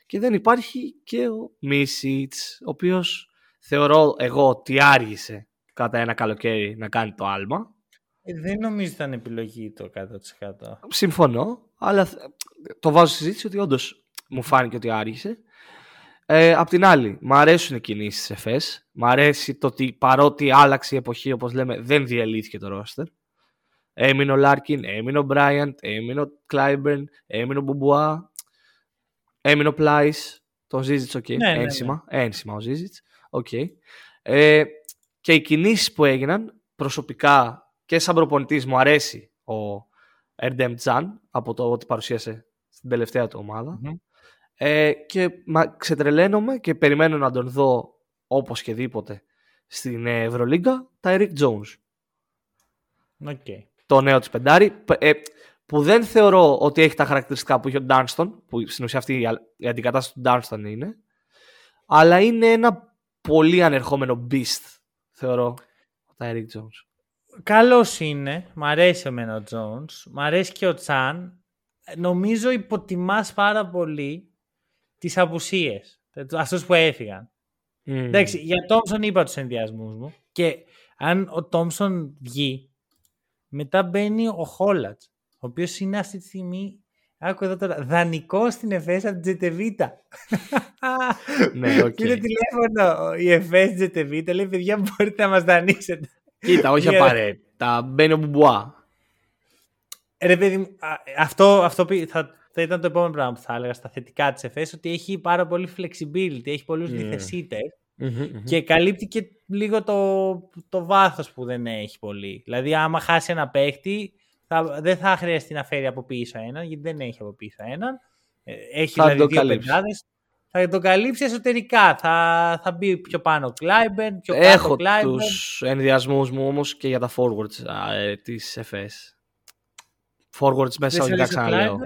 Και δεν υπάρχει και ο Μίσιτς, ο οποίος θεωρώ εγώ ότι άργησε κατά ένα καλοκαίρι να κάνει το άλμα. Ε, δεν νομίζω ήταν επιλογή το 100%. Συμφωνώ, αλλά το βάζω στη συζήτηση ότι όντως μου φάνηκε ότι άργησε. Ε, απ' την άλλη, μου αρέσουν οι κινήσεις ΕΦΕΣ. Μ' αρέσει το ότι παρότι άλλαξε η εποχή, όπως λέμε, δεν διαλύθηκε το ρόστερ. Έμεινε ο Λάρκιν, έμεινε ο Μπράιαντ, έμεινε ο Κλάιμπερν, έμεινε ο Μπουμπουά, έμεινε ο Πλάις. Το Ζίζιτς, OK. Okay. Ναι, ένσημα, ναι, ναι. ένσημα ο Ζίζιτς. Okay. Ε, και οι κινήσεις που έγιναν προσωπικά και σαν προπονητής μου αρέσει ο Ερντέμ Τζαν από το ότι παρουσίασε στην τελευταία του ομαδα Ε, και μα, ξετρελαίνομαι και περιμένω να τον δω οπωσδήποτε στην Ευρωλίγκα, τα Eric Jones. Okay. Το νέο της πεντάρι, ε, που δεν θεωρώ ότι έχει τα χαρακτηριστικά που έχει ο Ντάνστον, που στην ουσία αυτή η αντικατάσταση του Ντάνστον είναι, αλλά είναι ένα πολύ ανερχόμενο beast, θεωρώ, τα Eric Jones. Καλός είναι. Μ' αρέσει εμένα ο Jones. Μ' αρέσει και ο Τσάν. Νομίζω υποτιμάς πάρα πολύ τις απουσίες. Αυτούς που έφυγαν. Mm. Εντάξει, για Τόμσον είπα τους ενδοιασμούς μου. Και αν ο Τόμσον βγει, μετά μπαίνει ο Χόλατ, ο οποίος είναι αυτή τη στιγμή Άκου εδώ τώρα. Δανεικό στην ΕΦΕΣ από την Τζετεβίτα. *laughs* ναι, οκ. Πήρε τηλέφωνο η ΕΦΕΣ Τζετεβίτα. Λέει, παιδιά, μπορείτε να μας δανείσετε. Κοίτα, όχι *laughs* απαραίτητα. Μπαίνει ο Μπουμπουά. Ρε παιδί αυτό, αυτό θα, θα ήταν το επόμενο πράγμα που θα έλεγα στα θετικά της ΕΦΕΣ, ότι έχει πάρα πολύ flexibility, έχει πολλούς mm. και καλύπτει και λίγο το, το βάθος που δεν έχει πολύ. Δηλαδή άμα χάσει ένα παίχτη θα, δεν θα χρειαστεί να φέρει από πίσω έναν, γιατί δεν έχει από πίσω έναν. Ε, έχει θα δηλαδή δύο πεντάδες. Θα το καλύψει εσωτερικά. Θα, θα μπει πιο πάνω ο Κλάιμπερν, πιο κάτω Έχω Κλάιμπερν. τους ενδιασμούς μου όμως και για τα forwards ε, της FS. Forwards μέσα όλα ξαναλέω.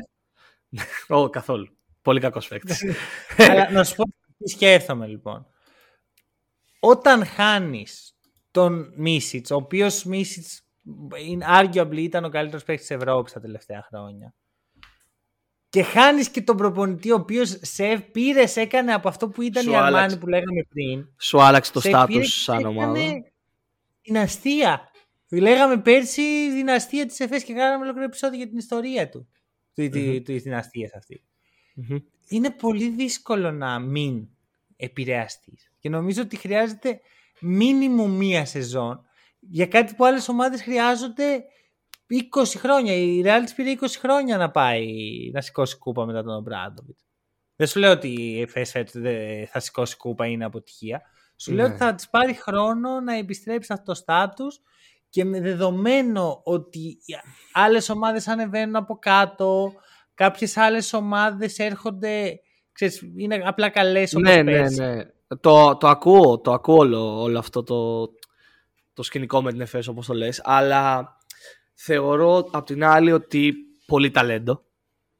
Όχι, καθόλου. Πολύ κακός παίκτης. *laughs* Αλλά να σου πω τι σκέφτομαι λοιπόν. Όταν χάνεις τον Μίσιτς, ο οποίος Μίσιτς arguably ήταν ο καλύτερος παίκτης της Ευρώπης τα τελευταία χρόνια. Και χάνεις και τον προπονητή ο οποίος σε πήρες, έκανε από αυτό που ήταν Σου η Αρμάνη που λέγαμε πριν. Σου άλλαξε το στάτου σαν ομάδα. Δυναστεία. Λέγαμε πέρσι δυναστεία της ΕΦΕΣ και κάναμε ολόκληρο επεισόδιο για την ιστορία του. Mm-hmm. Τη δυναστεία αυτή. Mm-hmm. Είναι πολύ δύσκολο να μην επηρεαστείς. Και νομίζω ότι χρειάζεται μήνυμο μία σεζόν για κάτι που άλλες ομάδες χρειάζονται 20 χρόνια. Η Real της πήρε 20 χρόνια να πάει να σηκώσει κούπα μετά τον Ομπράντοβιτ. Δεν σου λέω ότι η ΕΦΕΣ θα σηκώσει κούπα είναι αποτυχία. Σου λέω ναι. ότι θα της πάρει χρόνο να επιστρέψει αυτό το στάτους και με δεδομένο ότι άλλες ομάδες ανεβαίνουν από κάτω, κάποιες άλλες ομάδες έρχονται, ξέρεις, είναι απλά καλές όπως ναι, ναι, ναι. Το, το ακούω, το ακούω όλο, όλο αυτό το, το σκηνικό με την ΕΦΕΣ όπως το λες, αλλά θεωρώ απ' την άλλη ότι πολύ ταλέντο.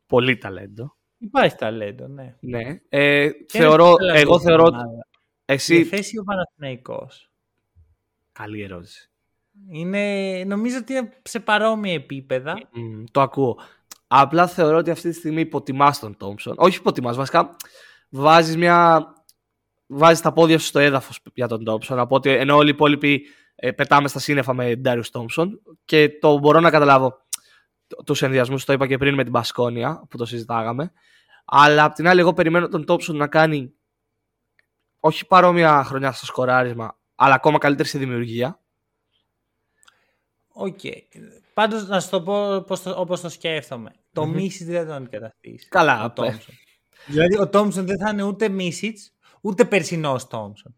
Πολύ ταλέντο. Υπάρχει ταλέντο, ναι. Ναι. Ε, θεωρώ, εγώ θεωρώ ότι εσύ... Η θέση ο Παναθηναϊκός. Καλή ερώτηση. Είναι, νομίζω ότι είναι σε παρόμοια επίπεδα. το ακούω. Απλά θεωρώ ότι αυτή τη στιγμή υποτιμάς τον Τόμψον. Όχι υποτιμάς, βασικά βάζεις μια... Βάζεις τα πόδια σου στο έδαφος για τον Τόμψον. Από ότι ενώ όλοι οι υπόλοιποι ε, πετάμε στα σύννεφα με Ντάριο Τόμψον και το μπορώ να καταλάβω τους ενδοιασμούς, το είπα και πριν με την Μπασκόνια που το συζητάγαμε. Αλλά απ' την άλλη, εγώ περιμένω τον Τόμψον να κάνει όχι παρόμοια χρονιά στο σκοράρισμα, αλλά ακόμα καλύτερη στη δημιουργία. OK. Okay. Πάντως να σου το πω όπως το σκέφτομαι. Το Μίσιτς δεν θα τον αντικαταστήσει. Καλά, ο Τόμψον. δηλαδή ο Τόμψον δεν θα είναι ούτε Μίσιτς, ούτε περσινός Τόμψον.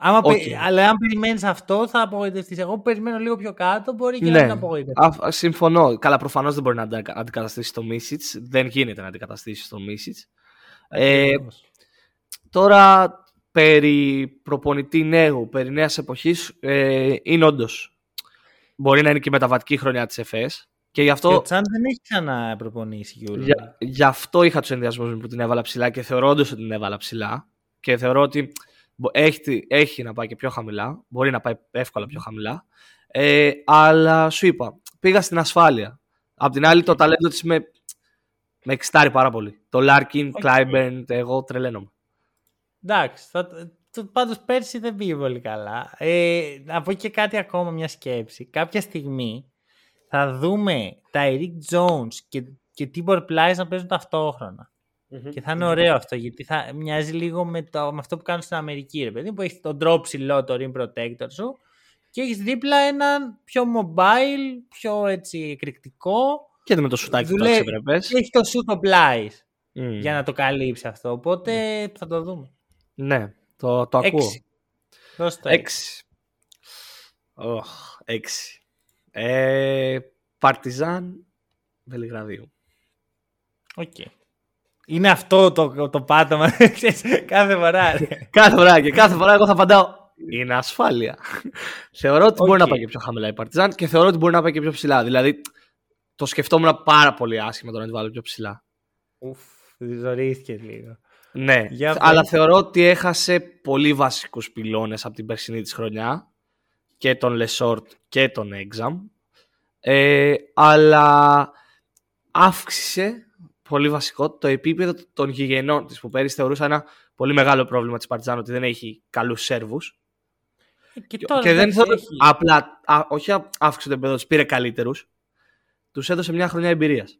Άμα okay. Αλλά αν περιμένεις αυτό, θα απογοητευτείς. Εγώ που περιμένω λίγο πιο κάτω, μπορεί και ναι. να απογοητευτείς. Συμφωνώ. Καλά, προφανώς δεν μπορεί να αντικαταστήσει το Μίσιτς. Δεν γίνεται να αντικαταστήσει το Μίσιτς. Ε, τώρα, περί προπονητή νέου, περί νέας εποχής, ε, είναι όντως. Μπορεί να είναι και η μεταβατική χρονιά της ΕΦΕΣ. Και γι' αυτό. Και ο Τσάν δεν έχει ξαναπροπονήσει, Γιώργο. Για, γι' αυτό είχα τους ενδιασμούς που την έβαλα ψηλά και θεωρώ όντως ότι την έβαλα ψηλά. Και θεωρώ ότι έχει, έχει να πάει και πιο χαμηλά. Μπορεί να πάει εύκολα πιο χαμηλά. Ε, αλλά σου είπα, πήγα στην ασφάλεια. Απ' την άλλη, το ταλέντο της με, με εξτάρει πάρα πολύ. Το Λάρκιν, okay. εγώ τρελαίνομαι. Εντάξει. Πάντως πέρσι δεν πήγε πολύ καλά. Ε, να πω και κάτι ακόμα, μια σκέψη. Κάποια στιγμή θα δούμε τα Eric Jones και, και Tibor Plyce να παίζουν ταυτόχρονα. Mm-hmm. Και θα είναι ωραίο αυτό γιατί θα μοιάζει λίγο με, το, με αυτό που κάνουν στην Αμερική. Ρε παιδί, που έχεις τον drop ψηλό το rim protector σου και έχεις δίπλα έναν πιο mobile, πιο έτσι εκρηκτικό. Και με το σουτάκι του αξιοπρεπές. Και έχει το σουτ ο Μπλάις για να το καλύψει αυτό. Οπότε θα το δούμε. Ναι, το, το ακούω. Έξι. Έξι. Oh, έξι. Ε, Παρτιζάν Βελιγραδίου. OK. Okay. Είναι αυτό το, το πάτωμα *laughs* κάθε φορά. κάθε φορά και κάθε φορά εγώ θα απαντάω. Είναι ασφάλεια. θεωρώ ότι μπορεί να πάει και πιο χαμηλά η Παρτιζάν και θεωρώ ότι μπορεί να πάει και πιο ψηλά. Δηλαδή το σκεφτόμουν πάρα πολύ άσχημα το να τη βάλω πιο ψηλά. Ουφ, ζωρίστηκε λίγο. Ναι, Για αλλά θεωρώ ότι έχασε πολύ βασικούς πυλώνες από την περσινή της χρονιά. Και τον Λεσόρτ και τον Exum ε, αλλά αύξησε πολύ βασικό το επίπεδο των γηγενών της που πέρυσι θεωρούσα ένα πολύ μεγάλο πρόβλημα της Παρτιζάν ότι δεν έχει καλούς σέρβους. Και, τώρα και δεν θεωρώ απλά α, όχι αύξησε το επίπεδο τους πήρε καλύτερους. Τους έδωσε μια χρονιά εμπειρίας.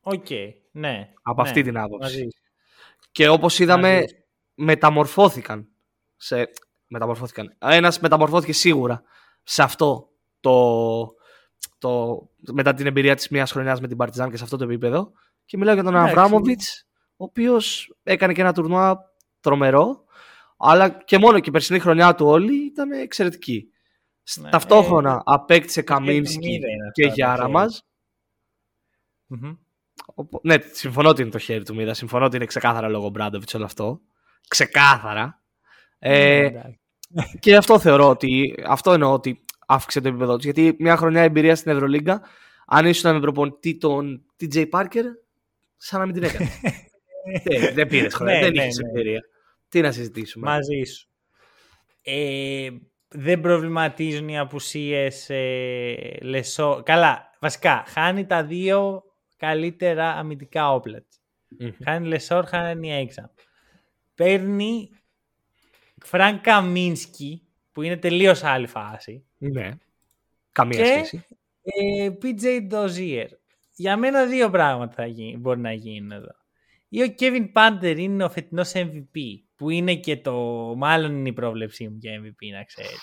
OK, okay, ναι. Από ναι, αυτή την άποψη. Και όπως είδαμε μεταμορφώθηκαν. Σε... Μεταμορφώθηκαν. Ένας μεταμορφώθηκε σίγουρα σε αυτό το, το, μετά την εμπειρία της μιας χρονιάς με την Παρτιζάν και σε αυτό το επίπεδο. Και μιλάω για τον Αβράμοβιτς, ο οποίος έκανε και ένα τουρνουά τρομερό, αλλά και μόνο και η περσινή χρονιά του όλη ήταν εξαιρετική. Ναι, Ταυτόχρονα ε, απέκτησε Καμίνσκι και Γιάρα μας. Ναι, συμφωνώ ότι είναι το χέρι του Μίδα. Συμφωνώ ότι είναι ξεκάθαρα λόγω Μπράντοβιτ όλο αυτό. Ξεκάθαρα. Ε, ναι, και αυτό θεωρώ ότι. Αυτό εννοώ ότι αύξησε το επίπεδο τους. Γιατί μια χρονιά εμπειρία στην Ευρωλίγκα, αν ήσουν με προπονητή τον TJ Parker, σαν να μην την έκανε. δεν, *laughs* δεν πήρες χρονιά, ναι, δεν ναι, είχες εμπειρία. Τι να συζητήσουμε. Μαζί σου. Ε, δεν προβληματίζουν οι απουσίες ε, Λεσόρ. Καλά, βασικά χάνει τα δύο καλύτερα αμυντικά όπλα της. Mm-hmm. Χάνει Λεσόρ, χάνει Έξαμ. Παίρνει Φρανκ Καμίνσκι, που είναι τελείως άλλη φάση. Ναι. Καμία και, σχέση. Ε, PJ Dozier. Για μένα δύο πράγματα θα γίνει, μπορεί να γίνουν εδώ. Ή ο Kevin Πάντερ είναι ο φετινός MVP, που είναι και το. Μάλλον είναι η πρόβλεψή μου για MVP, να ξέρεις.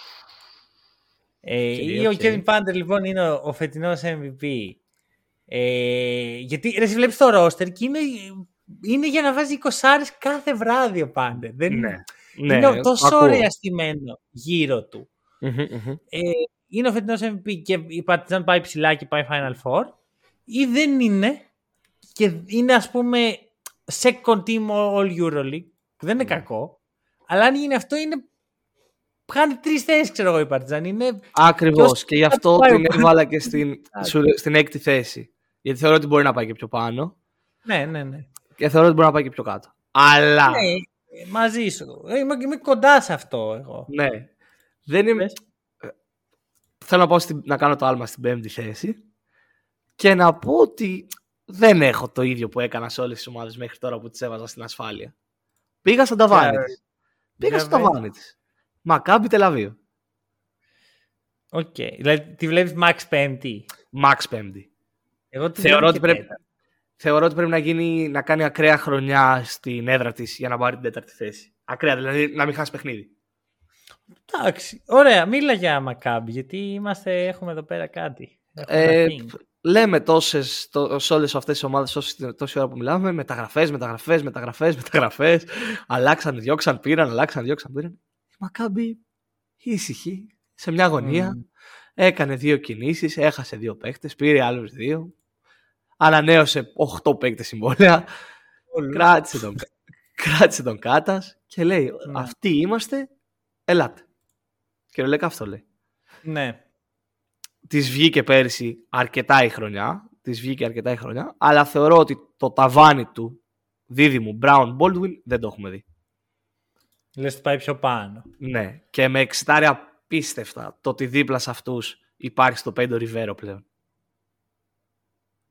Ε, ή ο Kevin Πάντερ λοιπόν είναι ο, ο φετινός MVP ε, γιατί ρε, βλέπεις το ρόστερ και είναι, είναι για να βάζει 20 κάθε βράδυ ο Πάντερ. Δεν ναι, είναι ναι, τόσο ωραία στημένο γύρω του. Ε, είναι ο φετινός MVP και η Παρτιζάν πάει ψηλά και πάει Final Four ή δεν είναι και είναι ας πούμε second team all Euroleague δεν είναι κακό αλλά αν γίνει αυτό είναι Χάνει τρεις θέσεις, ξέρω εγώ, η Παρτιζάν. Είναι... Ακριβώς. Και γι' αυτό την έβαλα και στην, στην έκτη θέση. Γιατί θεωρώ ότι μπορεί να πάει και πιο πάνω. Ναι, ναι, ναι. Και θεωρώ ότι μπορεί να πάει και πιο κάτω. Αλλά. Ναι, μαζί σου. Είμαι, είμαι κοντά σε αυτό εγώ. Ναι. Δεν είμαι. Θέλω να, πω στην... να κάνω το άλμα στην πέμπτη θέση και να πω ότι δεν έχω το ίδιο που έκανα σε όλες τις ομάδες μέχρι τώρα που τις έβαζα στην ασφάλεια. Πήγα στον ταβάνι της. Πήγα στον ταβάνι της. Μακάμπι Τελαβίου. OK. Okay. Δηλαδή τη βλέπεις max πέμπτη. Max πέμπτη. Εγώ θεωρώ, ότι πρέπει, θεωρώ ότι πρέπει να, γίνει, να κάνει ακραία χρονιά στην έδρα της για να πάρει την τέταρτη θέση. Ακραία, δηλαδή να μην χάσει παιχνίδι. Εντάξει. Ωραία. Μίλα για Μακάμπι, γιατί είμαστε, έχουμε εδώ πέρα κάτι. Ε, λέμε τόσες, τό, σε όλες αυτές τις ομάδες τόση ώρα που μιλάμε, μεταγραφές, μεταγραφές, μεταγραφές, μεταγραφές. αλλάξαν, διώξαν, πήραν, αλλάξαν, διώξαν, πήραν. Μακάμπι ήσυχη, σε μια γωνία. Mm. Έκανε δύο κινήσεις, έχασε δύο παίχτε, πήρε άλλους δύο. Ανανέωσε 8 παίκτες συμβόλαια. κράτησε, τον, κράτησε τον Κάτας και λέει ναι. αυτοί είμαστε, ελάτε. Και λέει αυτό λέει. Ναι. Της βγήκε πέρυσι αρκετά η χρονιά. Της βγήκε αρκετά η χρονιά. Αλλά θεωρώ ότι το ταβάνι του δίδυμου Brown Baldwin δεν το έχουμε δει. Λες ότι πάει πιο πάνω. Ναι. Και με εξητάρια πίστευτα το ότι δίπλα σε αυτούς υπάρχει στο Πέντο Ριβέρο πλέον.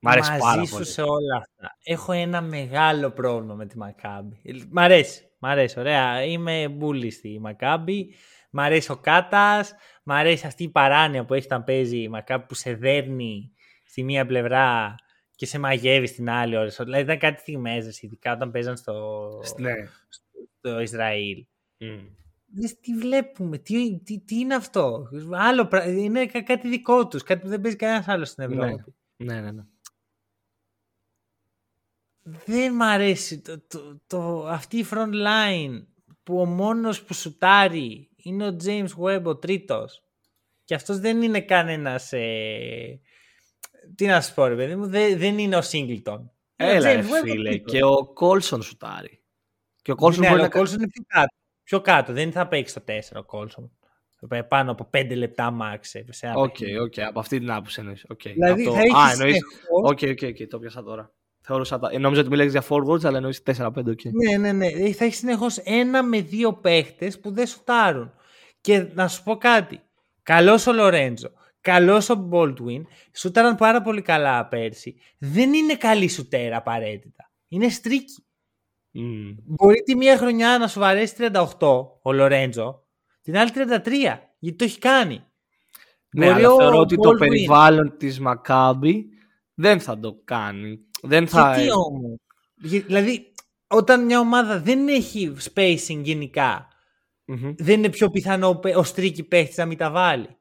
Μ' αρέσει Μαζί πάρα σου σε όλα αυτά. Έχω ένα μεγάλο πρόβλημα με τη Μακάμπη. Μ' αρέσει. Μ' αρέσει. Ωραία. Είμαι μπουλή στη Μακάμπη. Μ' αρέσει ο Κάτας. Μ' αρέσει αυτή η παράνοια που έχει όταν παίζει η Μακάμπη που σε δέρνει στη μία πλευρά και σε μαγεύει στην άλλη ώρα. Δηλαδή ήταν κάτι στιγμές, ειδικά όταν παίζαν στο, ναι. στο Ισραήλ. Mm. δες τι βλέπουμε, τι, τι, τι είναι αυτό; Άλλο, είναι κάτι δικό τους, κάτι που δεν παίζει κανένας άλλος στην Ναι. Ευρώπη. Ναι, ναι, ναι. Δεν μ' αρέσει το, το, το, αυτή η front line που ο μόνος που σουτάρει είναι ο James Webb ο τρίτος και αυτός δεν είναι κανένας ε, τι να σου πω ρε παιδί μου δεν, δεν είναι ο Singleton Είναι ο Έλα, James ρε, Webb ο φίλε. τρίτος. Και ο Κόλσον σουτάρει. Και ο Κόλσον ναι, μπορεί αλλά να ο Colson είναι πιο κάτω. Πιο κάτω, δεν θα παίξει το 4 ο Colson. Θα πάει Πάνω από 5 λεπτά max ε, σε ένα Οκ, παιχνίδι. οκ, από αυτή την άποψη εννοείς. Οκ. Δηλαδή Από θα το- έχεις Α, εννοείς... συνεχώς- OK, OK, OK, το πιάσα τώρα. Θεωρούσα τα... ε, Νόμιζα ότι μιλάγες για forwards, αλλά εννοείς 4-5, οκ. Ναι, ναι, ναι. Ε, Θα έχεις συνεχώς ένα με δύο παίχτες που δεν σουτάρουν. Και να σου πω κάτι. Καλός ο Λορέντζο. Καλός ο Μπόλτουιν. Σούταραν πάρα πολύ καλά πέρσι. Δεν είναι καλή σουτέρα απαραίτητα. Είναι στρίκι. Μμμ. Μπορεί τη μία χρονιά να σου βαρέσει 38 ο Λορέντζο, την άλλη 33. Γιατί το έχει κάνει. Ναι, Μπορεί αλλά ο θεωρώ ότι το Baldwin- περιβάλλον της Μακάμπη δεν θα το κάνει. Δεν θα... Γιατί όμως; Δηλαδή, όταν μια ομάδα δεν έχει spacing γενικά, Μμμ. δεν είναι πιο πιθανό ο παι- ο streaky παίχτης να μην τα βάλει.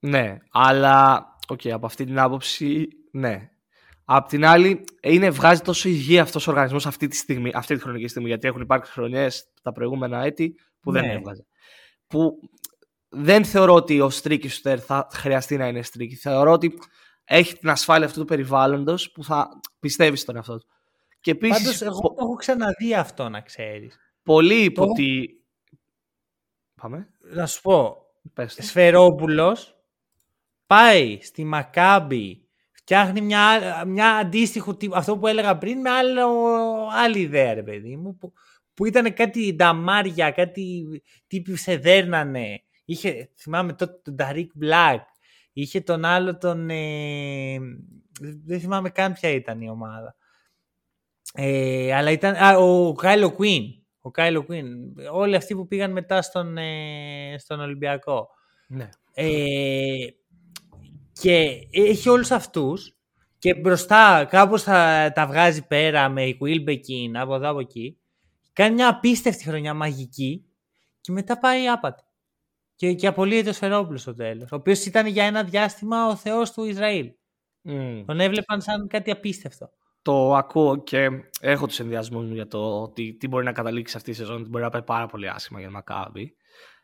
Ναι, αλλά οκ, από αυτή την άποψη, ναι. Απ' την άλλη, είναι, βγάζει τόσο υγεία αυτός ο οργανισμός αυτή τη στιγμή, αυτή τη χρονική στιγμή, γιατί έχουν υπάρξει χρονιές τα προηγούμενα έτη που δεν Ναι. έβγαζε. Που δεν θεωρώ ότι ο streaky σουτέρ θα χρειαστεί να είναι streaky. Θεωρώ ότι έχει την ασφάλεια αυτού του περιβάλλοντος που θα πιστεύεις στον εαυτό του. Και επίσης, Πάντως εγώ πο- το έχω ξαναδεί αυτό να ξέρεις. πολύ υπό το- τη... Πάμε, Να σου πω, πες το. Σφερόπουλος πάει στη Μακάμπη, φτιάχνει μια, μια αντίστοιχο τύπο, αυτό που έλεγα πριν με άλλο, άλλη ιδέα ρε παιδί μου, που, που ήταν κάτι νταμάρια, κάτι τύποι που σε δέρνανε. Είχε, θυμάμαι τότε τον Ταρίκ Μπλακ, είχε τον άλλο τον, ε, δεν θυμάμαι καν ποια ήταν η ομάδα. Ε, αλλά ήταν, α, ο Κάιλο Κουίν. Ο Κάιλο Κουίν. Όλοι αυτοί που πήγαν μετά στον, ε, στον Ολυμπιακό. Ναι. Ε, και έχει όλους αυτούς και μπροστά κάπως θα τα βγάζει πέρα με η Quilbekin από εδώ από εκεί. Κάνει μια απίστευτη χρονιά μαγική και μετά πάει άπατη. Και, και απολύεται ο Σφερόπουλος στο τέλος. Ο οποίος ήταν για ένα διάστημα ο θεός του Ισραήλ. Μμ. Τον έβλεπαν σαν κάτι απίστευτο. Το ακούω και έχω τους ενδοιασμούς μου για το ότι τι μπορεί να καταλήξει αυτή η σεζόν, ότι μπορεί να πάει πάρα πολύ άσχημα για Μακάμπι.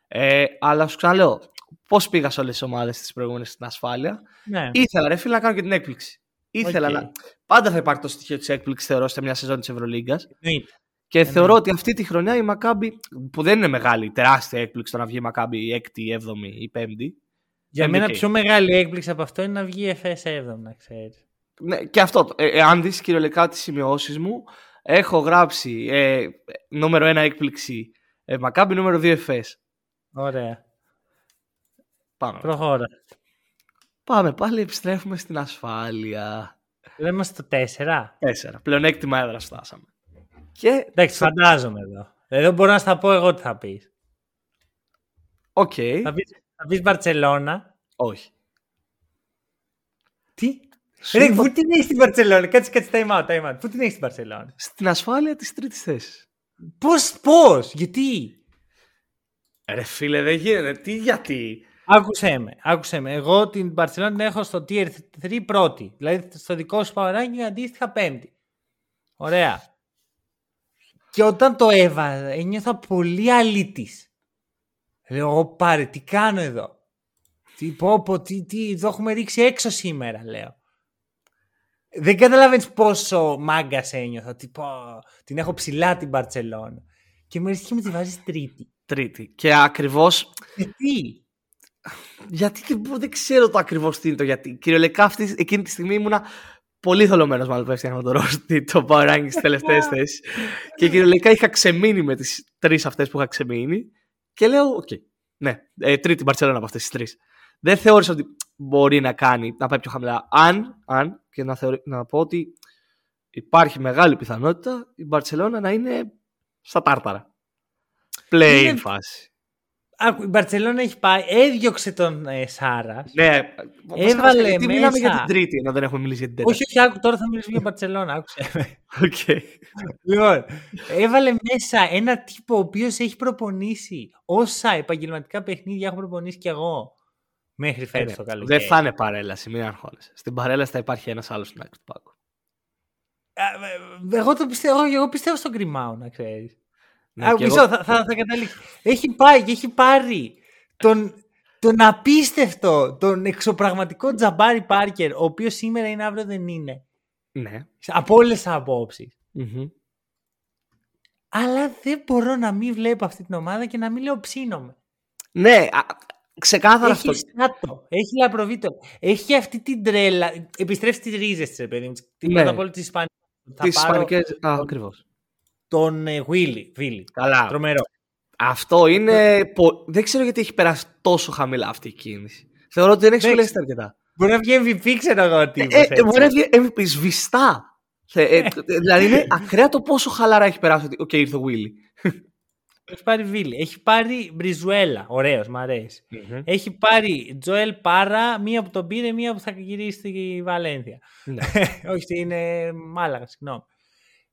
Ε, αλλά σου ξαναλέω, πώς πήγα σε όλες τις ομάδες τις προηγούμενες στην ασφάλεια; Ναι. Ήθελα ρε φίλε να κάνω και την έκπληξη. Ήθελα Οκ. να... Πάντα θα υπάρχει το στοιχείο της έκπληξης θεωρώ σε μια σεζόν της Ευρωλίγκας. Εννοείται. Και Εννοείται. θεωρώ ότι αυτή τη χρονιά η Μακάμπη, που δεν είναι μεγάλη, τεράστια έκπληξη το να βγει η Μακάμπη η έκτη, η έβδομη, η πέμπτη. Για MVP. μένα πιο μεγάλη έκπληξη από αυτό είναι να βγει η FS7, να ξέρεις. Ναι, και αυτό. Ε, ε, αν δεις κυριολεκτικά τις σημειώσεις μου, έχω γράψει ε, νούμερο ένα έκπληξη ε, Μακάμπη, νούμερο 2 FS. Ωραία. Πάμε. Προχώρα. Πάμε πάλι, επιστρέφουμε στην ασφάλεια. Δεν είμαστε στο 4. Τέσσερα. Πλεονέκτημα έδρα φτάσαμε. Και, Εντάξει, φαντάζομαι εδώ. Εδώ μπορώ να στα πω εγώ τι θα πεις. οκ, Θα πεις, θα πεις Μπαρτσελώνα. όχι. Τι; Σου Ρε, είπα- πού την έχεις στην Μπαρτσελώνα. Κάτσε, κάτσε, time out, time out. Πού την έχεις στην Μπαρτσελώνα. Στην ασφάλεια της τρίτης θέσης. Πώς, πώς, γιατί; Ρε φίλε, δεν γίνεται. Τι γιατί; Άκουσέ με, άκουσέ με. Εγώ την Μπαρτσελώνα την έχω στο tier 3 πρώτη. Δηλαδή στο δικό σου power ranking αντίστοιχα πέμπτη. Ωραία. Και όταν το έβαζα, ένιωθα πολύ αλήτης. Λέω, εγώ πάρε, τι κάνω εδώ; Τι πω, πω, τι, τι, το έχουμε ρίξει έξω σήμερα, λέω. Δεν καταλαβαίνεις πόσο μάγκας ένιωθα. Τι πω, την έχω ψηλά την Μπαρτσελώνα. Και μου έρχεται και μου τη βάζεις τρίτη. Τρίτη. Και ακριβώς Γιατί. Γιατί δεν, δεν ξέρω το ακριβώς τι είναι το γιατί. Κυριολεκτικά αυτή, εκείνη τη στιγμή ήμουνα πολύ θολωμένος, μάλλον που έφτιαχνα το ρόστι, το power ranking στις τελευταίες *laughs* θέσεις. και κυριολεκτικά είχα ξεμείνει με τις τρεις αυτές που είχα ξεμείνει. Και λέω, οκ, ναι, ε, τρίτη Μπαρσελόνα από αυτές τις τρεις. Δεν θεώρησα ότι μπορεί να κάνει, να πάει πιο χαμηλά. Αν, αν και να, θεωρεί, να πω ότι υπάρχει μεγάλη πιθανότητα η Μπαρσελόνα να είναι στα τάρταρα. Play Είναι- φάση. Άκου, η Μπαρσελόνα έχει πάει, έδιωξε τον ε, Σάρας. Ναι, Έβαλε τι μιλάμε μέσα. για την τρίτη, ενώ δεν έχουμε μιλήσει για την τέταρτη. Όχι, όχι, άκου, τώρα θα μιλήσουμε για Μπαρσελόνα. Άκουσε. *laughs* με. Okay. λοιπόν, έβαλε μέσα ένα τύπο ο οποίος έχει προπονήσει όσα επαγγελματικά παιχνίδια έχω προπονήσει κι εγώ μέχρι φέτος το καλοκαίρι. Ε, Δεν θα είναι παρέλαση, μην αγχώνεσαι. Στην παρέλαση θα υπάρχει ένας άλλος στην άκρη του πάκου. Α, ε, Εγώ, το πιστεύω, εγώ πιστεύω στον Γκριμάου, να ξέρεις. Ναι, Α, και μισό, εγώ- θα, θα, θα καταλήξω. Έχει πάει και έχει πάρει τον, τον απίστευτο, τον εξωπραγματικό Τζαμπάρι Πάρκερ, ο οποίος σήμερα είναι, αύριο δεν είναι. Ναι. Από όλες τις απόψεις. Μμμ. Αλλά δεν μπορώ να μην βλέπω αυτή την ομάδα και να μην λέω ψήνομαι. Ναι, α, ξεκάθαρα Έχει αυτό. σκάτο, έχει λαπροβίτο. Έχει αυτή την τρέλα. Επιστρέφει στις ρίζες της, ρε παιδί μου. Την Ναι. πρώτα απ' όλα της Ισπανίας. Θα Τις πάρω Ισπανικές. Α, ακριβώς. Τον ε, Willy, Βίλι. Καλά. Τρομερό. Αυτό είναι. πο- Δεν ξέρω γιατί έχει περάσει τόσο χαμηλά αυτή η κίνηση. Θεωρώ ότι δεν έχει Εντάξει. σπουδάσει αρκετά. Μπορεί να βγει MVP, ξέρω εγώ ο τύπος, Ε, έτσι. ε, μπορεί να βγει MVP σβηστά. Θε- ε, *laughs* ε, δηλαδή είναι ακραία το πόσο χαλαρά έχει περάσει. ότι, Οκ, ήρθε ο Willy. Έχει πάρει Βίλι. Έχει πάρει Μπριζουέλα. Ωραίος, μ' αρέσει. Έχει πάρει Τζοέλ Πάρα, μία που τον πήρε, μία που θα γυρίσει στη Βαλένθια. Ναι. *laughs* Όχι, είναι Μάλαγα, συγγνώμη.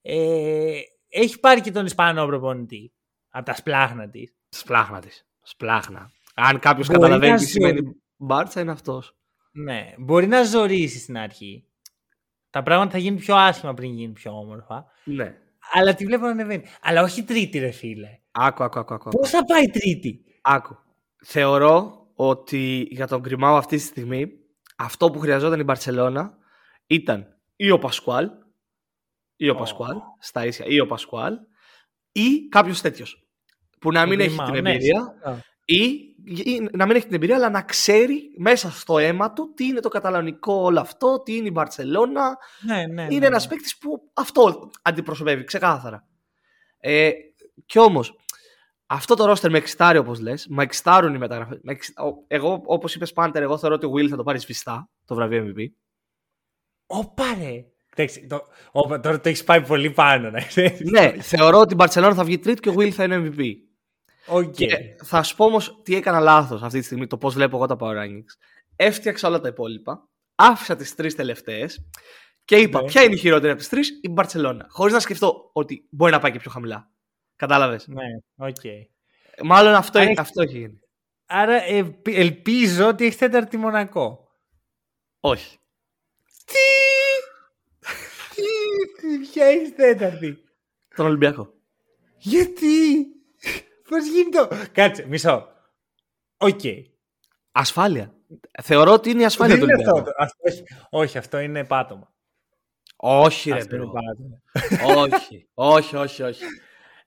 Ε, έχει πάρει και τον Ισπανό προπονητή. Από τα σπλάχνα της. Σπλάχνα της. Σπλάχνα. Αν κάποιος Μπορεί καταλαβαίνει να τι σου- σημαίνει Μπάρτσα, είναι αυτός. Ναι, μπορεί να ζωρίσει στην αρχή. Τα πράγματα θα γίνουν πιο άσχημα πριν γίνουν πιο όμορφα. Ναι. Αλλά τη βλέπω να ανεβαίνει. Αλλά όχι τρίτη, ρε φίλε. Άκου, άκου, άκου. άκου. Πώς θα πάει τρίτη; Άκου. Θεωρώ ότι για τον Γκριμάου αυτή τη στιγμή αυτό που χρειαζόταν η Μπαρσελόνα ήταν ή ο Πασκουάλ ή ο Ω. Πασκουάλ, στα ίσια, ή ο Πασκουάλ ή κάποιος τέτοιος. Που να Ο μην έχει Γκριμάου, την ναι, εμπειρία σωστά. ή, ή να μην έχει την εμπειρία, αλλά να ξέρει μέσα στο αίμα του τι είναι το καταλανικό όλο αυτό, τι είναι η Μπαρσελόνα. Ναι, ναι, είναι ναι, ένας ναι. παίκτης που αυτό αντιπροσωπεύει, ξεκάθαρα. Ε, κι όμως, αυτό το ρόστερ με εξιτάρει όπως λες, με εξιτάρουν οι μεταγραφές. Εγώ, όπως είπες Πάντερ, εγώ θεωρώ ότι ο Willy θα το πάρει σβηστά το βραβείο MVP. Ωπα ρε. Εντάξει, το, όπα, τώρα το έχεις πάει πολύ πάνω, να ξέρεις. ναι, θεωρώ ότι η Barcelona θα βγει τρίτη και ο Willy θα είναι MVP. Οκ. Και θα σου πω όμως τι έκανα λάθος αυτή τη στιγμή, το πώς βλέπω εγώ τα Power Rankings. Έφτιαξα όλα τα υπόλοιπα, άφησα τις τρεις τελευταίες και είπα Ναι. ποια είναι η χειρότερη από τις τρεις, η Barcelona. Χωρίς να σκεφτώ ότι μπορεί να πάει και πιο χαμηλά. Κατάλαβες; Ναι, οκ. Μάλλον αυτό, Άρα- αυτό έχει γίνει. Άρα ε, πι- ελπίζω ότι έχεις τέταρτη Μονακό. Όχι. Τι, ποια έχει τέταρτη. Τον Ολυμπιακό. Γιατί; Πώς γίνεται. Κάτσε, μισό. Οκ. Ασφάλεια. Θεωρώ ότι είναι η ασφάλεια του Δεν είναι Ολυμπιακού. αυτό. Αυτό όχι, όχι, αυτό είναι πάτωμα. Όχι, ρε Αυτό είναι bro. πάτωμα. όχι, όχι, όχι, όχι.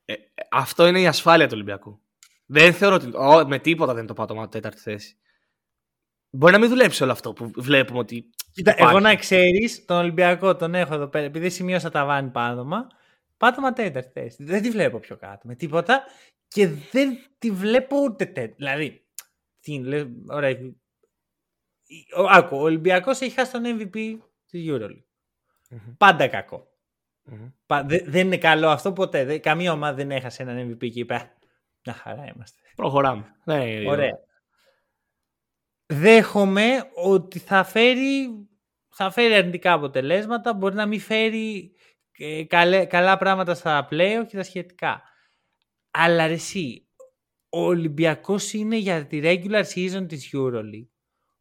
Ε, ε, αυτό είναι η ασφάλεια του Ολυμπιακού. Δεν θεωρώ ότι. Ω, με τίποτα δεν είναι το πάτωμα τέταρτη θέση. Μπορεί να μην δουλέψει όλο αυτό που βλέπουμε ότι. Κοίτα, υπάρχει. εγώ να ξέρεις, τον Ολυμπιακό τον έχω εδώ πέρα. Επειδή σημείωσα ταβάνι πάτωμα, πάτωμα τέταρτη θέση. Δεν τη βλέπω πιο κάτω με τίποτα και δεν τη βλέπω ούτε τέταρτη. Δηλαδή, τι είναι, λέω, ωραία. Ο, άκου, ο Ολυμπιακός έχει χάσει τον MVP τη EuroLeague. Μμμ. Πάντα κακό. Μμμ. Πα- δε- δεν είναι καλό αυτό ποτέ. Δε- καμία ομάδα δεν έχασε έναν MVP και είπε «Α, Μια χαρά είμαστε. Προχωράμε. Ναι, Ωραία. Δέχομαι ότι θα φέρει, θα φέρει αρνητικά αποτελέσματα, μπορεί να μην φέρει ε, καλέ- καλά πράγματα στα play και τα σχετικά. Αλλά ρε εσύ, ο Ολυμπιακός είναι για τη regular season της EuroLeague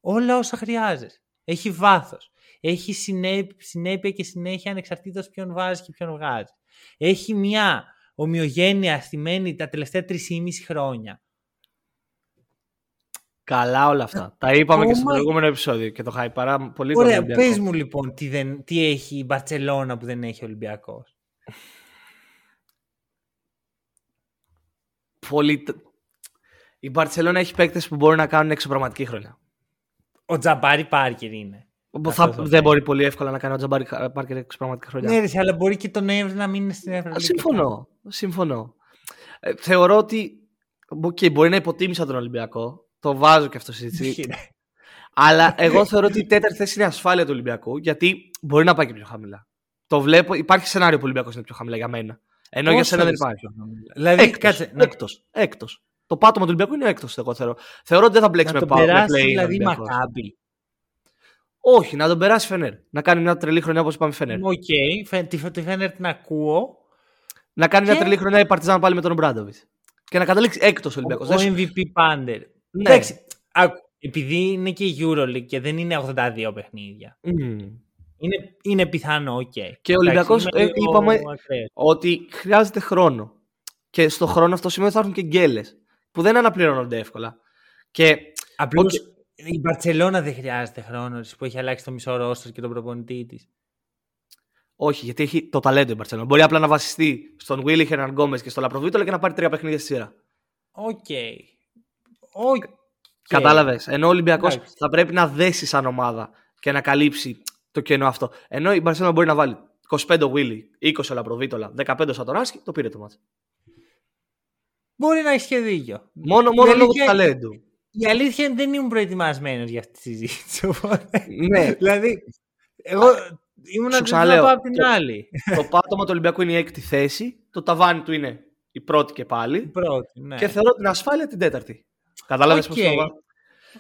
όλα όσα χρειάζεσαι. Έχει βάθος. Έχει συνέ- συνέπεια και συνέχεια ανεξαρτήτως ποιον βάζεις και ποιον βγάζεις. Έχει μια ομοιογένεια στημένη τα τελευταία 3,5 χρόνια. Καλά όλα αυτά. Τα είπαμε και στο Ακόμα- προηγούμενο επεισόδιο και το είχα παρά πολύ τον Ωραία, Ολυμπιακό. πες μου λοιπόν τι, δεν, τι έχει η Μπαρτσελώνα που δεν έχει ο Ολυμπιακός. Πολύ... Η Μπαρσελόνα έχει παίκτες που μπορούν να κάνουν εξωπραγματική χρονιά. Ο Τζαμπάρι Πάρκερ είναι. Που Αυτός θα, θα δεν πω. μπορεί πολύ εύκολα να κάνει ο Τζαμπάρι Πάρκερ εξωπραγματική χρονιά. Ναι, ρε, εσύ, αλλά μπορεί και τον Νοέμβρη να μείνει στην Ευρωλίγα. Συμφωνώ. Συμφωνώ. Ε, θεωρώ ότι. Okay, μπορεί να υποτίμησα τον Ολυμπιακό. Το βάζω και αυτό στη συζήτηση. αλλά *laughs* εγώ θεωρώ ότι η τέταρτη θέση είναι η ασφάλεια του Ολυμπιακού. Γιατί μπορεί να πάει και πιο χαμηλά. Το βλέπω. Υπάρχει σενάριο που ο Ολυμπιακός είναι πιο χαμηλά για μένα. Ενώ για σένα δεν υπάρχει. Δηλαδή, Έκτος, κάτσε, να, έκτος, έκτος. Το Το πάτωμα του Ολυμπιακού είναι έκτος, εγώ θεωρώ. Θεωρώ ότι δεν θα μπλέξει να με τον πάω. Με περάσει play δηλαδή Ολυμπιακός. Μακάμπι. Όχι, να τον περάσει Φενέρ. Να κάνει μια τρελή χρονιά όπως είπαμε Φενέρ. Οκ, φαι- τη, τη Φένερ την ακούω. Να κάνει μια Και- τρελή χρονιά η Παρτιζάν πάλι με τον Ομπράντοβιτς. Και να καταλήξει έκτος Ο, Ολυμπιακός. ο MVP Πάντερ. Ναι. Εντάξει, άκου, επειδή είναι και η EuroLeague και δεν είναι 82 παιχνίδια. Είναι, είναι πιθανό, οκ. Και ο Ολυμπιακός, Εντάξει, είμαι ε, λίγο είπαμε- ακραίος. Ότι χρειάζεται χρόνο. Και στο χρόνο αυτό σημαίνει ότι θα έρθουν και γκέλες. Που δεν αναπληρώνονται εύκολα. Και Απλώς Οκ. η Μπαρσελόνα δεν χρειάζεται χρόνο της, που έχει αλλάξει το μισό ρόστερ και τον προπονητή της. όχι, γιατί έχει το ταλέντο η Μπαρσελόνα. Μπορεί απλά να βασιστεί στον Βίλι Χερνανγκόμεθ και στο Λαπροβίτολα και να πάρει τρία παιχνίδια στη σειρά. Οκ. Οκ. Κατάλαβες. Ενώ ο Ολυμπιακός Εντάξει. θα πρέπει να δέσει σαν ομάδα και να καλύψει το κενό αυτό. Ενώ η Μπαρσελόνα μπορεί να βάλει 25 ο Βίλι, 20 ο Λαπροβίτολα, 15 ο Σατοράνσκι, το πήρε το ματς. Μπορεί να έχει και δίκιο. Μόνο, Η μόνο λόγω του αλήθεια- ταλέντου. Η αλήθεια είναι ότι δεν ήμουν προετοιμασμένος για αυτή τη συζήτηση. Οπότε... ναι, δηλαδή, εγώ ήμουν Σου να ξαναλέω, πάω από την το- άλλη. το πάτωμα του Ολυμπιακού είναι η έκτη θέση. Το ταβάνι του είναι η πρώτη και Η πάλι. πρώτη, ναι. Και θεωρώ την ασφάλεια την τέταρτη. Κατάλαβες Οκ. πώς το βάζω.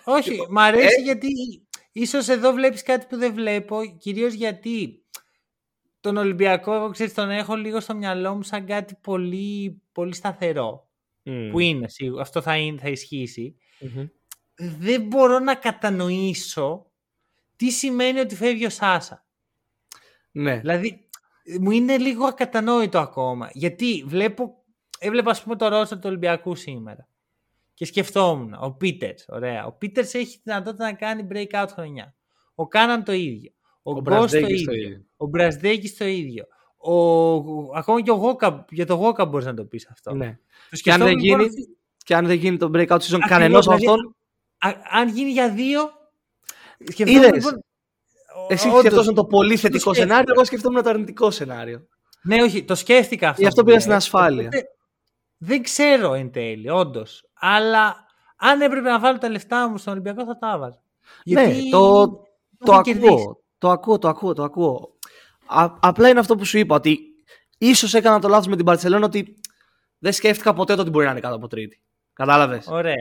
Όχι, Λοιπόν, μ' αρέσει ε- γιατί ίσως εδώ βλέπεις κάτι που δεν βλέπω, κυρίως γιατί τον Ολυμπιακό, εγώ ξέρεις, τον έχω λίγο στο μυαλό μου σαν κάτι πολύ, πολύ σταθερό. Μμ. Που είναι, σίγουρα, αυτό θα, είναι, θα ισχύσει. Μμμ. Δεν μπορώ να κατανοήσω τι σημαίνει ότι φεύγει ο Σάσα. Ναι. Δηλαδή, μου είναι λίγο ακατανόητο ακόμα. Γιατί βλέπω, έβλεπα ας πούμε το ρόστο του Ολυμπιακού σήμερα. Και σκεφτόμουν, ο Πίτερς, ωραία. Ο Πίτερς έχει τη δυνατότητα να κάνει breakout χρονιά. Ο Κάναν το ίδιο. Ο, Ο Γκος το Μπραζδέκης ίδιο. το ίδιο. Ο Μπρασδέκη το ίδιο. Ο, ακόμα και ο Γόκα, για το Γόκα μπορείς να το πεις αυτό. ναι. Το Και αν δεν σκεφτόμουν, λοιπόν, γίνει, αυτή- και αν δεν γίνει το breakout season Ακριβώς, κανενό από δηλαδή, αυτόν, α- αν γίνει για δύο. σκεφτόμουν, Είδες. λοιπόν, εσύ όντως, σκεφτόσουν το πολύ θετικό σκέφτηκα. σενάριο, εγώ σκεφτόμουν το αρνητικό σενάριο. Ναι, όχι, το σκέφτηκα αυτό. Γι' αυτό που πήγα λες. στην ασφάλεια. Οπότε, δεν ξέρω εν τέλει, όντως. Αλλά αν έπρεπε να βάλω τα λεφτά μου στον Ολυμπιακό, θα τα έβαζα. Ναι, Γιατί το, το έχουν κερδίσει. ακούω. Το ακούω, το ακούω, το ακούω. Α, απλά είναι αυτό που σου είπα, ότι ίσως έκανα το λάθος με την Παρσελόνα ότι δεν σκέφτηκα ποτέ το ότι μπορεί να είναι κάτω από τρίτη. Κατάλαβες; Ωραία.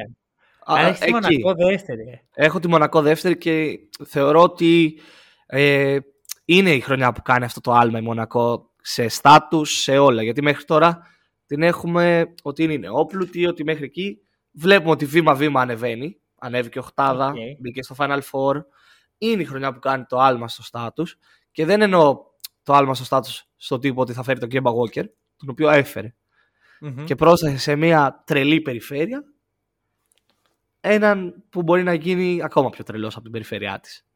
Αν έχεις τη Μονακό δεύτερη. ε. Έχω τη Μονακό δεύτερη και θεωρώ ότι ε, είναι η χρονιά που κάνει αυτό το άλμα η Μονακό σε στάτους, σε όλα. Γιατί μέχρι τώρα την έχουμε ότι είναι νεόπλουτη, ότι μέχρι εκεί βλέπουμε ότι βήμα-βήμα ανεβαίνει. Ανέβηκε οχτάδα, Οκ. μπήκε στο Final Four. Είναι η χρονιά που κάνει το άλμα στο στάτους. Και δεν εννοώ το άλμα στο στάτους στο τύπο ότι θα φέρει τον Κέμπα Walker, τον οποίο έφερε Μμμ. και πρόσθεσε σε μια τρελή περιφέρεια έναν που μπορεί να γίνει ακόμα πιο τρελός από την περιφέρειά της.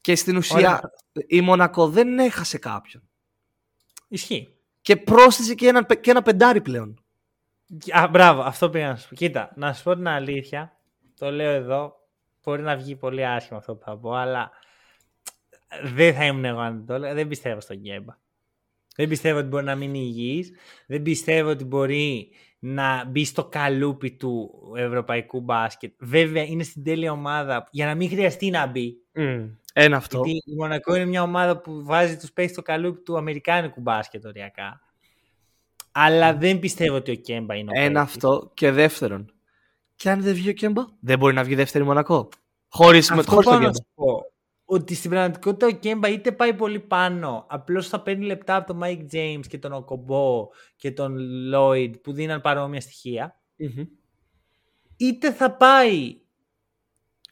Και στην ουσία Ωραία. η Μονακό δεν έχασε κάποιον. Ισχύει. Και πρόσθεσε και ένα, και ένα πεντάρι πλέον. Α, μπράβο, αυτό πήγα να σου πω. Κοίτα, να σου πω την αλήθεια. Το λέω εδώ. Μπορεί να βγει πολύ άσχημα αυτό που θα πω, αλλά δεν θα ήμουν εγώ αν δεν το έλεγα. Δεν πιστεύω στον Γκέμπα. Δεν πιστεύω ότι μπορεί να μείνει υγιής. Δεν πιστεύω ότι μπορεί να μπει στο καλούπι του ευρωπαϊκού μπάσκετ. Βέβαια, είναι στην τέλεια ομάδα για να μην χρειαστεί να μπει. Ένα αυτό. Γιατί η Μονακό είναι μια ομάδα που βάζει τους παίχτες στο καλούπι του αμερικάνικου μπάσκετ οριακά. Αλλά δεν πιστεύω ότι ο Κέμπα είναι ο Ένα παίκτης. αυτό. Και δεύτερον. Και αν δεν βγει ο Κέμπα, δεν μπορεί να βγει δεύτερη Μονακό. Χωρίς, με, Αυτό χωρίς τον πάω να Κέμπα. σου πω. Ότι στην πραγματικότητα ο Κέμπα είτε πάει πολύ πάνω, απλώς θα παίρνει λεπτά από τον Mike James και τον Οκομπό και τον Lloyd που δίναν παρόμοια στοιχεία, Μμμ. είτε θα πάει.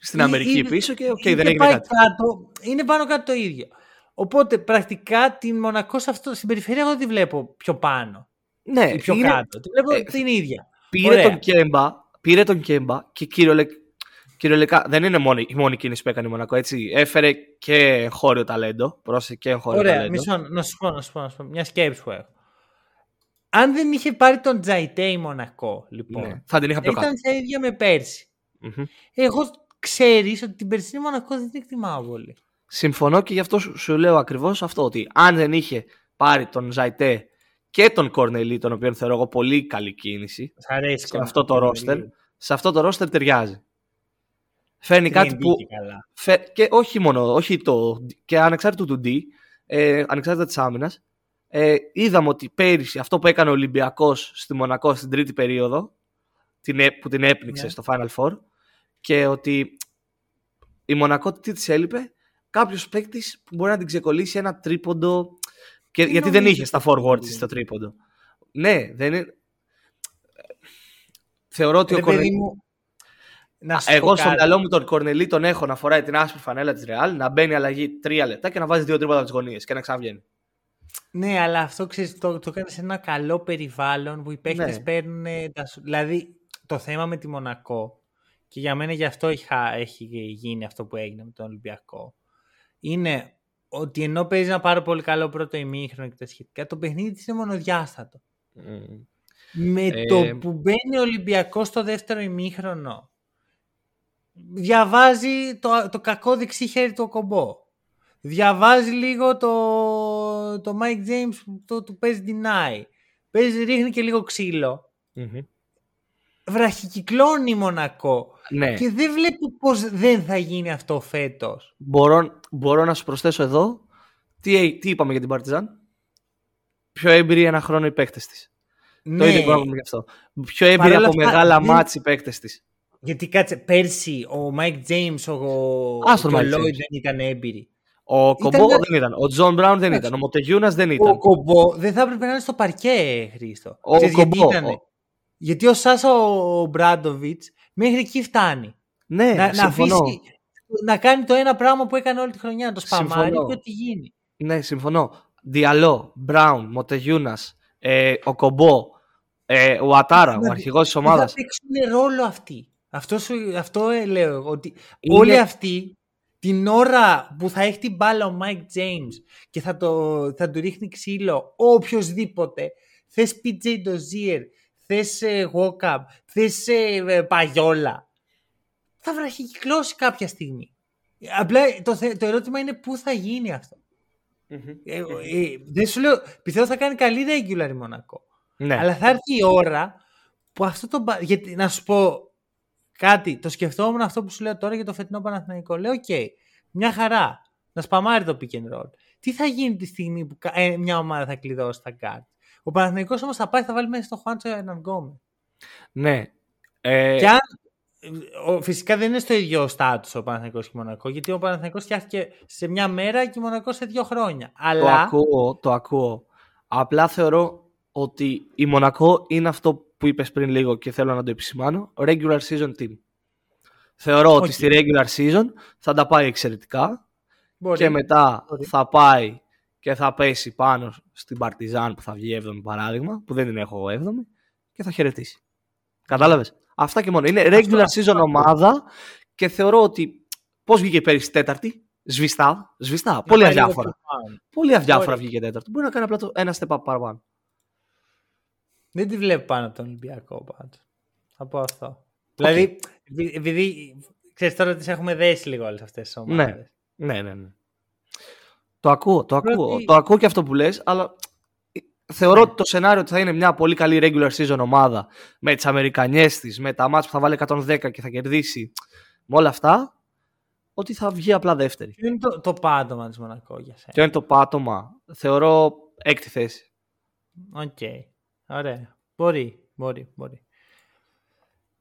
Στην ή- Αμερική ή- πίσω και οκ, είτε δεν έγινε πάει κάτι. κάτω, είναι πάνω κάτω το ίδιο. Οπότε πρακτικά την Μονακό σε αυτό, στην περιφέρεια εγώ δεν τη βλέπω πιο πάνω Ναι, ή πιο είναι- κάτω. Τη βλέπω ε, την ίδια. Πήρε Ωραία. τον Κέμπα, πήρε τον Κέμπα και κυριολε... κυριολεκτικά δεν είναι μόνη, η μόνη κίνηση που έκανε η Μονακό. Έτσι. Έφερε και χώριο ταλέντο. Πρόσεχε και χώριο Ωραία, ταλέντο. μισό, να σου πω, να σου πω, να σου πω, μια σκέψη που έχω. Αν δεν είχε πάρει τον Τζαϊτέ η Μονακό, λοιπόν, Ναι, θα την είχα πιο κάτω. ήταν σε ίδια με πέρσι. Μμμ. Εγώ ξέρεις ότι την περσινή Μονακό δεν την εκτιμάω πολύ. Συμφωνώ και γι' αυτό σου, σου λέω ακριβώς αυτό. Ότι αν δεν είχε πάρει τον Ζαϊτέ και τον Κορνελί, τον οποίο θεωρώ εγώ πολύ καλή κίνηση, Σ' αρέσει σε ο αυτό το Κορνελί. ρόστερ, σε αυτό το ρόστερ ταιριάζει. Φέρνει κάτι 3D που. και καλά. Φε... Και όχι μόνο, όχι το. και ανεξάρτητο του D, ε, ανεξάρτητα της άμυνας, ε, είδαμε ότι πέρυσι αυτό που έκανε ο Ολυμπιακός στη Μονακό στην τρίτη περίοδο την, έ- που την έπνιξε Ναι. στο Final Four και ότι η Μονακό τι της έλειπε, κάποιος παίκτης που μπορεί να την ξεκολλήσει ένα τρίποντο. Και, Δεν γιατί δεν νομίζω είχες στα ότι forward είναι. της το τρίποντο. Ναι, δεν είναι. Θεωρώ ότι Ρε ο παιδί Κορνελί. μου, να σου πω Εγώ στο κάτι. μυαλό μου τον Κορνελί τον έχω να φοράει την άσπρη φανέλα της Ρεάλ, να μπαίνει αλλαγή τρία λεπτά και να βάζει δύο τρίποτα από τις γωνίες και να ξαναβγαίνει. Ναι, αλλά αυτό ξέρεις, το, το κάνει σε ένα καλό περιβάλλον που οι παίχτες Ναι. παίρνουν τα σου- Δηλαδή, το θέμα με τη Μονακό, και για μένα γι' αυτό είχα, έχει γίνει αυτό που έγινε με τον Ολυμπιακό, είναι ότι ενώ παίζει ένα πάρα πολύ καλό πρώτο ημίχρονο και τα σχετικά, το παιχνίδι της είναι μονοδιάστατο. Με Ε, το που μπαίνει ο Ολυμπιακός στο δεύτερο ημίχρονο, διαβάζει το, το κακό δεξί χέρι του ο κομπό. Διαβάζει λίγο το, το Mike James που το, του παίζει deny. Παίζει, ρίχνει και λίγο ξύλο. Βραχικυκλώνει η Μονακό. Ναι. Και δεν βλέπω πως δεν θα γίνει αυτό φέτος. Μπορώ, μπορώ να σου προσθέσω εδώ τι, τι είπαμε για την Παρτιζάν. Πιο έμπειροι ένα χρόνο οι παίκτες της. Το ίδιο μπορούμε να πούμε γι' αυτό. Πιο έμπειροι Παρ' όλα από αυτά, μεγάλα δεν- μάτς οι παίκτες της. Γιατί κάτσε, πέρσι ο Mike James, ο, Ας τον και ο Mike Lloyd James. δεν ήταν έμπειροι. Οκομπό Ήταν- δεν ήταν. Ο Τζον Μπράουν δεν Εντάξει. ήταν. Ο Μοτεγιούνας δεν Ο ήταν. Κομπό δεν θα έπρεπε να είναι στο παρκέ, Χρήστο. Ο Ξέρεις γιατί Κομπό, ήτανε; Ο- Γιατί ο Σάσα ο Μπράντοβιτς μέχρι εκεί φτάνει. Ναι, να, να συμφωνώ. αφήσει να κάνει το ένα πράγμα που έκανε όλη τη χρονιά, να το σπαμάρει Συμφωνώ. και ό,τι γίνει. Ναι, συμφωνώ. Διαλό, Μπράουν, Μοτεγιούνας, ε, ο Κομπό, ε, ο Ατάρα, ο Μα αρχηγός της Δεν ομάδας. θα παίξουν ρόλο αυτοί. Αυτό, σου, αυτό ε, λέω εγώ. Ότι Είναι- όλοι αυτοί την ώρα που θα έχει την μπάλα ο Mike James και θα, το, θα του ρίχνει ξύλο οποιοδήποτε, θες PJ Dozier, θες ε, Walkup, θες ε, ε, Παϊόλα, θα βραχικυκλώσει κάποια στιγμή. Απλά το, θε- το ερώτημα είναι πού θα γίνει αυτό. Ε, ε, δεν σου λέω, πιστεύω θα κάνει καλή regular η Μονακό. Ναι. Αλλά θα έρθει η ώρα που αυτό το. πα- Γιατί να σου πω κάτι, το σκεφτόμουν αυτό που σου λέω τώρα για το φετινό Παναθηναϊκό. Λέω, οκ, μια χαρά. Να σπαμάρει το pick and roll. Τι θα γίνει τη στιγμή που κα- ε, μια ομάδα θα κλειδώσει τα γκαρντ. Ο Παναθηναϊκός όμως θα πάει, θα βάλει μέσα στο Χουάντσο Ερνανγκόμεθ. ναι. Ε, Και αν. ο- Φυσικά δεν είναι στο ίδιο στάτους ο Παναθηναϊκός και η Μονακό, γιατί ο Παναθηναϊκός φτιάχτηκε σε μια μέρα και η Μονακό σε δύο χρόνια. Το Αλλά. ακούω, το ακούω. Απλά θεωρώ ότι η Μονακό είναι αυτό που είπες πριν λίγο και θέλω να το επισημάνω. Regular season team. Θεωρώ ότι Οκ. στη regular season θα τα πάει εξαιρετικά μπορεί. και μετά Μπορεί. θα πάει και θα πέσει πάνω στην Παρτιζάν που θα βγει 7η παράδειγμα, που δεν την έχω εγώ 7η, και θα χαιρετήσει. Κατάλαβες; Αυτά και μόνο. Είναι regular αυτό season ομάδα και θεωρώ ότι πώς βγήκε πέρυσι τέταρτη, σβηστά, σβηστά, Να πολύ πάει λίγο αδιάφορα. πιο πάνω. Πολύ αδιάφορα Ωραία. βγήκε τέταρτο. Μπορεί να κάνει απλά το ένα step up παραπάνω. Δεν τη βλέπω πάνω από τον Ολυμπιακό πάντως. Θα πω αυτό. Δηλαδή, επει- επειδή ξέρεις τώρα τις έχουμε δέσει λίγο όλες αυτές τις ομάδες. Ναι, ναι, ναι. Το ακούω, το ακούω. Πρώτη- Το ακούω και αυτό που λες, αλλά θεωρώ ότι το σενάριο ότι θα είναι μια πολύ καλή regular season ομάδα με τις Αμερικανιές της, με τα μάτς που θα βάλει 110 και θα κερδίσει, με όλα αυτά, ότι θα βγει απλά δεύτερη. Ποιο είναι το, το πάντομα της Μονακό για σένα; Και είναι το πάτωμα; Θεωρώ έκτη θέση. Οκ. Ωραία. Μπορεί, μπορεί, μπορεί.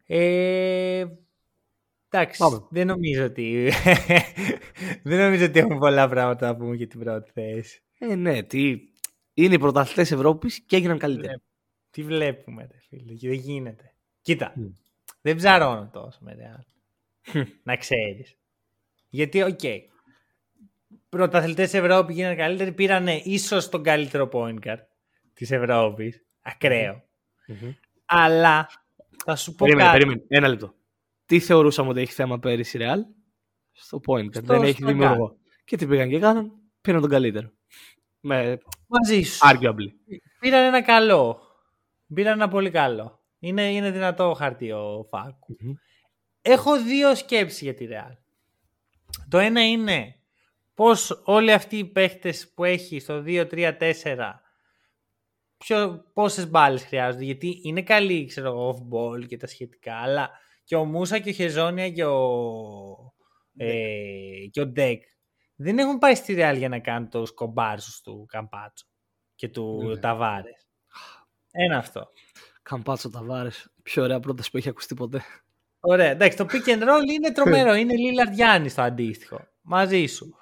Ε, εντάξει, Πάμε. δεν νομίζω ότι *laughs* δεν νομίζω ότι έχουμε πολλά πράγματα να πούμε για την πρώτη θέση. Ε, ναι, τι... Είναι οι πρωταθλητές Ευρώπης και έγιναν καλύτεροι. Τι βλέπουμε, ρε φίλε, και δεν γίνεται. Κοίτα, Μμ. δεν ψαρώνω τόσο με Real. Χμ. να ξέρεις. Γιατί, οκ, πρωταθλητές Ευρώπη γίνανε καλύτεροι, πήραν ίσως τον καλύτερο point guard της Ευρώπης. Ακραίο. Αλλά, θα σου πω Περίμενε, κάτι. περίμενε. Ένα λεπτό. Τι θεωρούσαμε ότι έχει θέμα πέρυσι η Real; Στο point. Στο- δεν έχει στο δημιουργό. Και τι πήγαν και κάναν. Πήραν τον καλύτερο. Με Μαζί σου. arguably. Πήραν ένα καλό. Πήραν ένα πολύ καλό. Είναι, είναι δυνατό χαρτί ο Φάκου. Μμμ. Έχω δύο σκέψεις για τη Real. Το ένα είναι πώς όλοι αυτοί οι παίχτες που έχει στο 2-3-4 ποιο, πόσες μπάλες χρειάζονται. Γιατί είναι καλή, ξέρω εγώ, off-ball και τα σχετικά. Αλλά και ο Μούσα και ο Χεζόνια και ο, ε, και ο Ντεκ δεν έχουν πάει στη Real για να κάνουν τους κομπάρσους του Καμπάτσο και του Ναι. Ταβάρες. Ένα αυτό. Καμπάτσο Ταβάρες. Πιο ωραία πρόταση που έχει ακουστεί ποτέ. Ωραία. Εντάξει, το pick and roll είναι τρομερό. *laughs* είναι Λίλαρντ Γιάννη το αντίστοιχο. Μαζί σου.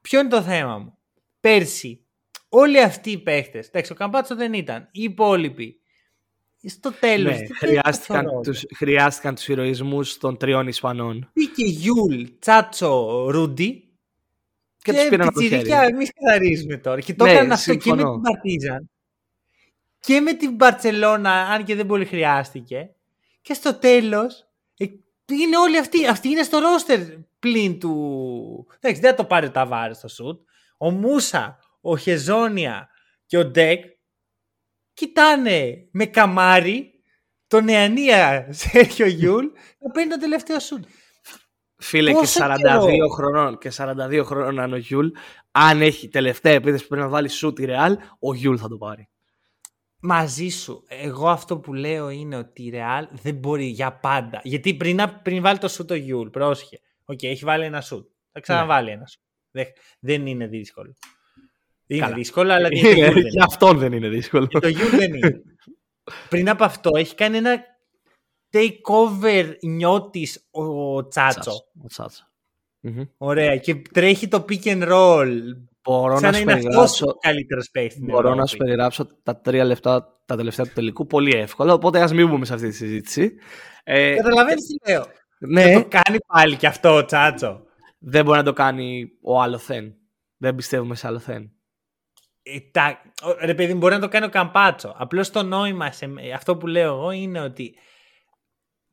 Ποιο είναι το θέμα μου; Πέρσι, όλοι αυτοί οι παίχτες. Εντάξει, ο Καμπάτσο δεν ήταν. Οι υπόλοιποι. Στο τέλος. Ναι, χρειάστηκαν, τους, χρειάστηκαν τους ηρωισμούς των τριών Ισπανών. Μπήκε Γιουλ, Τσάτσο, Ρούντι. Και, και τους πήραν από το χέρι. Εμείς καθαρίζουμε τώρα. Και το ναι, έκαναν αυτό και με την Παρτίζαν. Και με την Μπαρσελόνα, αν και δεν πολύ χρειάστηκε. Και στο τέλος. Ε, είναι όλοι αυτοί. Αυτοί είναι στο ρόστερ πλην του. Εντάξει, δεν θα το πάρει ο Ταβάρες στο σουτ. Ο Μούσα, ο Χεζόνια και ο Ντεκ κοιτάνε με καμάρι τον Νεανία Σέρχιο Γιούλ να παίρνει το τελευταίο σουτ. Φίλε και 42 χρονών και 42 χρονών ο Γιούλ, αν έχει τελευταία επίθεση που πρέπει να βάλει σουτ η Ρεάλ, ο Γιούλ θα το πάρει. Μαζί σου. Εγώ αυτό που λέω είναι ότι η Ρεάλ δεν μπορεί για πάντα. Γιατί πριν, πριν βάλει το σουτ ο Γιούλ, πρόσχε. OK, okay, έχει βάλει ένα σουτ. Θα ξαναβάλει ναι. ένα σουτ. Δεν, δεν είναι δύσκολο. Είναι Καλά. δύσκολο, αλλά είναι, είναι, για αυτόν δεν είναι δύσκολο. το Γιούλ δεν είναι. *laughs* Πριν από αυτό έχει κάνει ένα takeover νιώτης ο Τσάτσο. Ο Τσάτσο. Ωραία. Και τρέχει το pick and roll. Μπορώ να σου περιγράψω. καλύτερος space Μπορώ να σου περιγράψω τα τρία λεπτά τα τελευταία του τελικού πολύ εύκολα. Οπότε ας μην μπούμε σε αυτή τη συζήτηση. Ε, Καταλαβαίνεις τι λέω. Ναι. Δεν το κάνει πάλι κι αυτό ο Τσάτσο. Δεν μπορεί να το κάνει ο άλλο Θεν. Δεν πιστεύουμε σε άλλο Θεν. Ε, τα, ρε παιδί, μπορεί να το κάνει ο Καμπάτσο. Απλώς το νόημα σε αυτό που λέω εγώ είναι ότι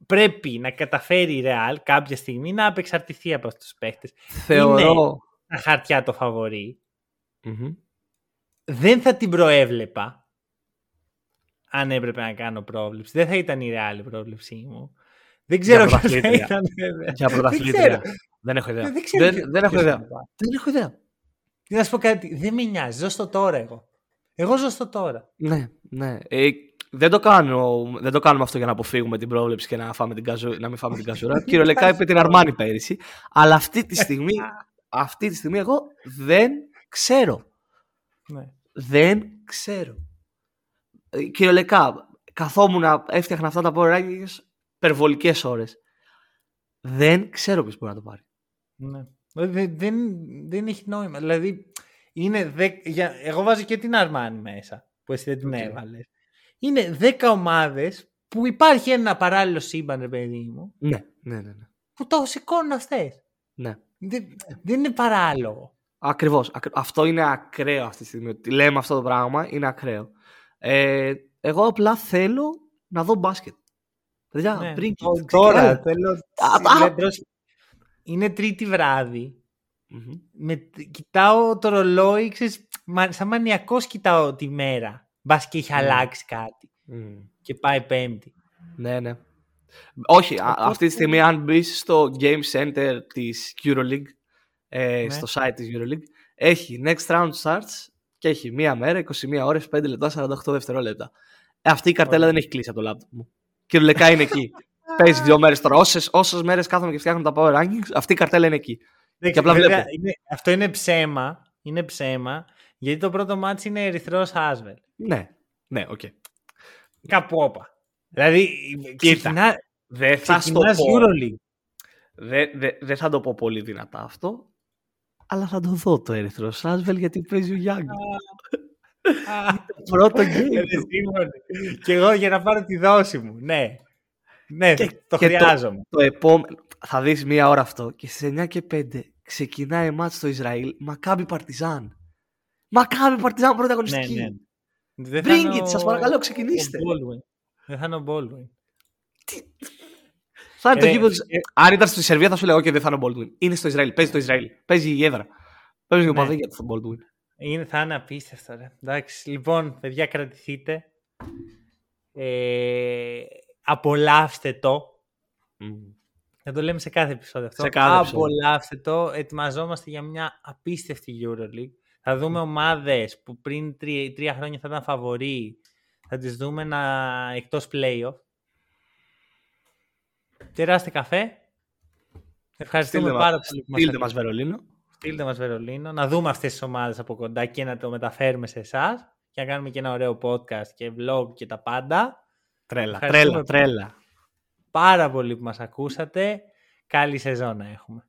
πρέπει να καταφέρει η Ρεάλ κάποια στιγμή να απεξαρτηθεί από αυτούς τους παίχτες. Θεωρώ. Είναι τα χαρτιά το φαβορι Δεν θα την προέβλεπα αν έπρεπε να κάνω πρόβλεψη. Δεν θα ήταν η Ρεάλ η πρόβλεψή μου. Δεν ξέρω ποιος θα ήταν. Για πρωταθλήτρια. Δεν έχω ιδέα. Δεν, δεν, δεν έχω ιδέα. Δεν έχω ιδέα. Να σου πω κάτι, δεν με νοιάζει. Ζω στο τώρα εγώ. Εγώ ζω στο τώρα. Ναι, ναι. Ε, δεν, το κάνω, δεν το κάνουμε αυτό για να αποφύγουμε την πρόβλεψη και να, φάμε την καζου, να μην φάμε την καζούρα. *laughs* Κυριολεκτικά είπε την Αρμάνη πέρυσι. Αλλά αυτή τη στιγμή, *laughs* αυτή τη στιγμή εγώ δεν ξέρω. Ναι. Δεν ξέρω. Ε, κυριολεκτικά, καθόμουν να έφτιαχνα αυτά τα power rankings υπερβολικές ώρες. Δεν ξέρω ποιος μπορεί να το πάρει. Ναι. Δεν, δεν, δεν έχει νόημα. Δηλαδή, είναι δε, για, εγώ βάζω και την Αρμάνη μέσα, που εσύ δεν την okay. έβαλες. Είναι 10 ομάδες που υπάρχει ένα παράλληλο σύμπαν, ρε παιδί μου. Ναι, ναι, ναι. ναι. Που το σηκώνουν αυτές. Ναι. Δεν, δεν είναι παράλογο. Ακριβώς. Αυτό είναι ακραίο αυτή τη στιγμή. Ότι λέμε αυτό το πράγμα είναι ακραίο. Ε, εγώ απλά θέλω να δω μπάσκετ. Παιδιά, ναι. πριν Τώρα θέλω. Είναι τρίτη βράδυ. Mm-hmm. Με, κοιτάω το ρολόι, ξέρεις, σαν μανιακός κοιτάω τη μέρα. Μπας και έχει mm. αλλάξει κάτι. Mm. Και πάει πέμπτη. Ναι, ναι. Όχι, α, αυτή τη στιγμή αν μπεις στο Game Center της EuroLeague, ε, ναι. στο site της EuroLeague, έχει Next Round Starts και έχει μία μέρα, 21 ώρες, 5 λεπτά, 48 δευτερόλεπτα. Ε, αυτή η καρτέλα δεν έχει κλείσει από το laptop μου. Κυριολεκτικά είναι εκεί. *laughs* Παίζεις δύο μέρες τώρα. Όσες μέρες κάθομαι και φτιάχνω τα power rankings, αυτή η καρτέλα είναι εκεί. και απλά βέβαια, είναι, αυτό είναι ψέμα. Είναι ψέμα. Γιατί το πρώτο ματς είναι Ερυθρός Άσβελ. Ναι, ναι, OK. Okay. Κάπου όπα. Δηλαδή, ξεκινά, δεν θα στο πω. Δεν δε, δε θα το πω πολύ δυνατά αυτό, αλλά θα το δω το Ερυθρός Άσβελ γιατί παίζει ο Γιάνγκ. *laughs* πρώτο game. και εγώ για να πάρω τη δόση μου. Ναι. Ναι, και, το χρειάζομαι. Το, το επόμενο, θα δεις μία ώρα αυτό και στις 9 και 5 ξεκινάει μάτς στο Ισραήλ Μακάμπι Παρτιζάν. Μακάμπι Παρτιζάν πρωταγωνιστική. Ναι, ναι. Bring it, σας παρακαλώ, ξεκινήστε. Δεν θα είναι ο Baldwin. Θα είναι το γήπεδο. Ε, Αν ήταν στη Σερβία θα σου λέω: Όχι, δεν θα είναι ο Baldwin. Είναι στο Ισραήλ. Παίζει το Ισραήλ. Παίζει η έδρα. Παίζει ο ναι. για το Baldwin. Είναι, θα είναι απίστευτο. Ρε. Εντάξει, λοιπόν, παιδιά, κρατηθείτε. Ε, απολαύστε το. Mm. Θα το λέμε σε κάθε επεισόδιο αυτό. Σε κάθε απολαύστε το. Ετοιμαζόμαστε για μια απίστευτη EuroLeague. Θα δούμε ομάδες που πριν τρία, τρία χρόνια θα ήταν φαβοροί. Θα τις δούμε να, εκτός playoff. Τεράστε καφέ. Ευχαριστούμε πάρα πολύ. Στείλτε μας Βερολίνο. Στείλτε μας Βερολίνο. Να δούμε αυτές τις ομάδες από κοντά και να το μεταφέρουμε σε εσάς και να κάνουμε και ένα ωραίο podcast και vlog και τα πάντα. Τρέλα, τρέλα, τρέλα. Πάρα πολύ που μας ακούσατε. Καλή σεζόν να έχουμε.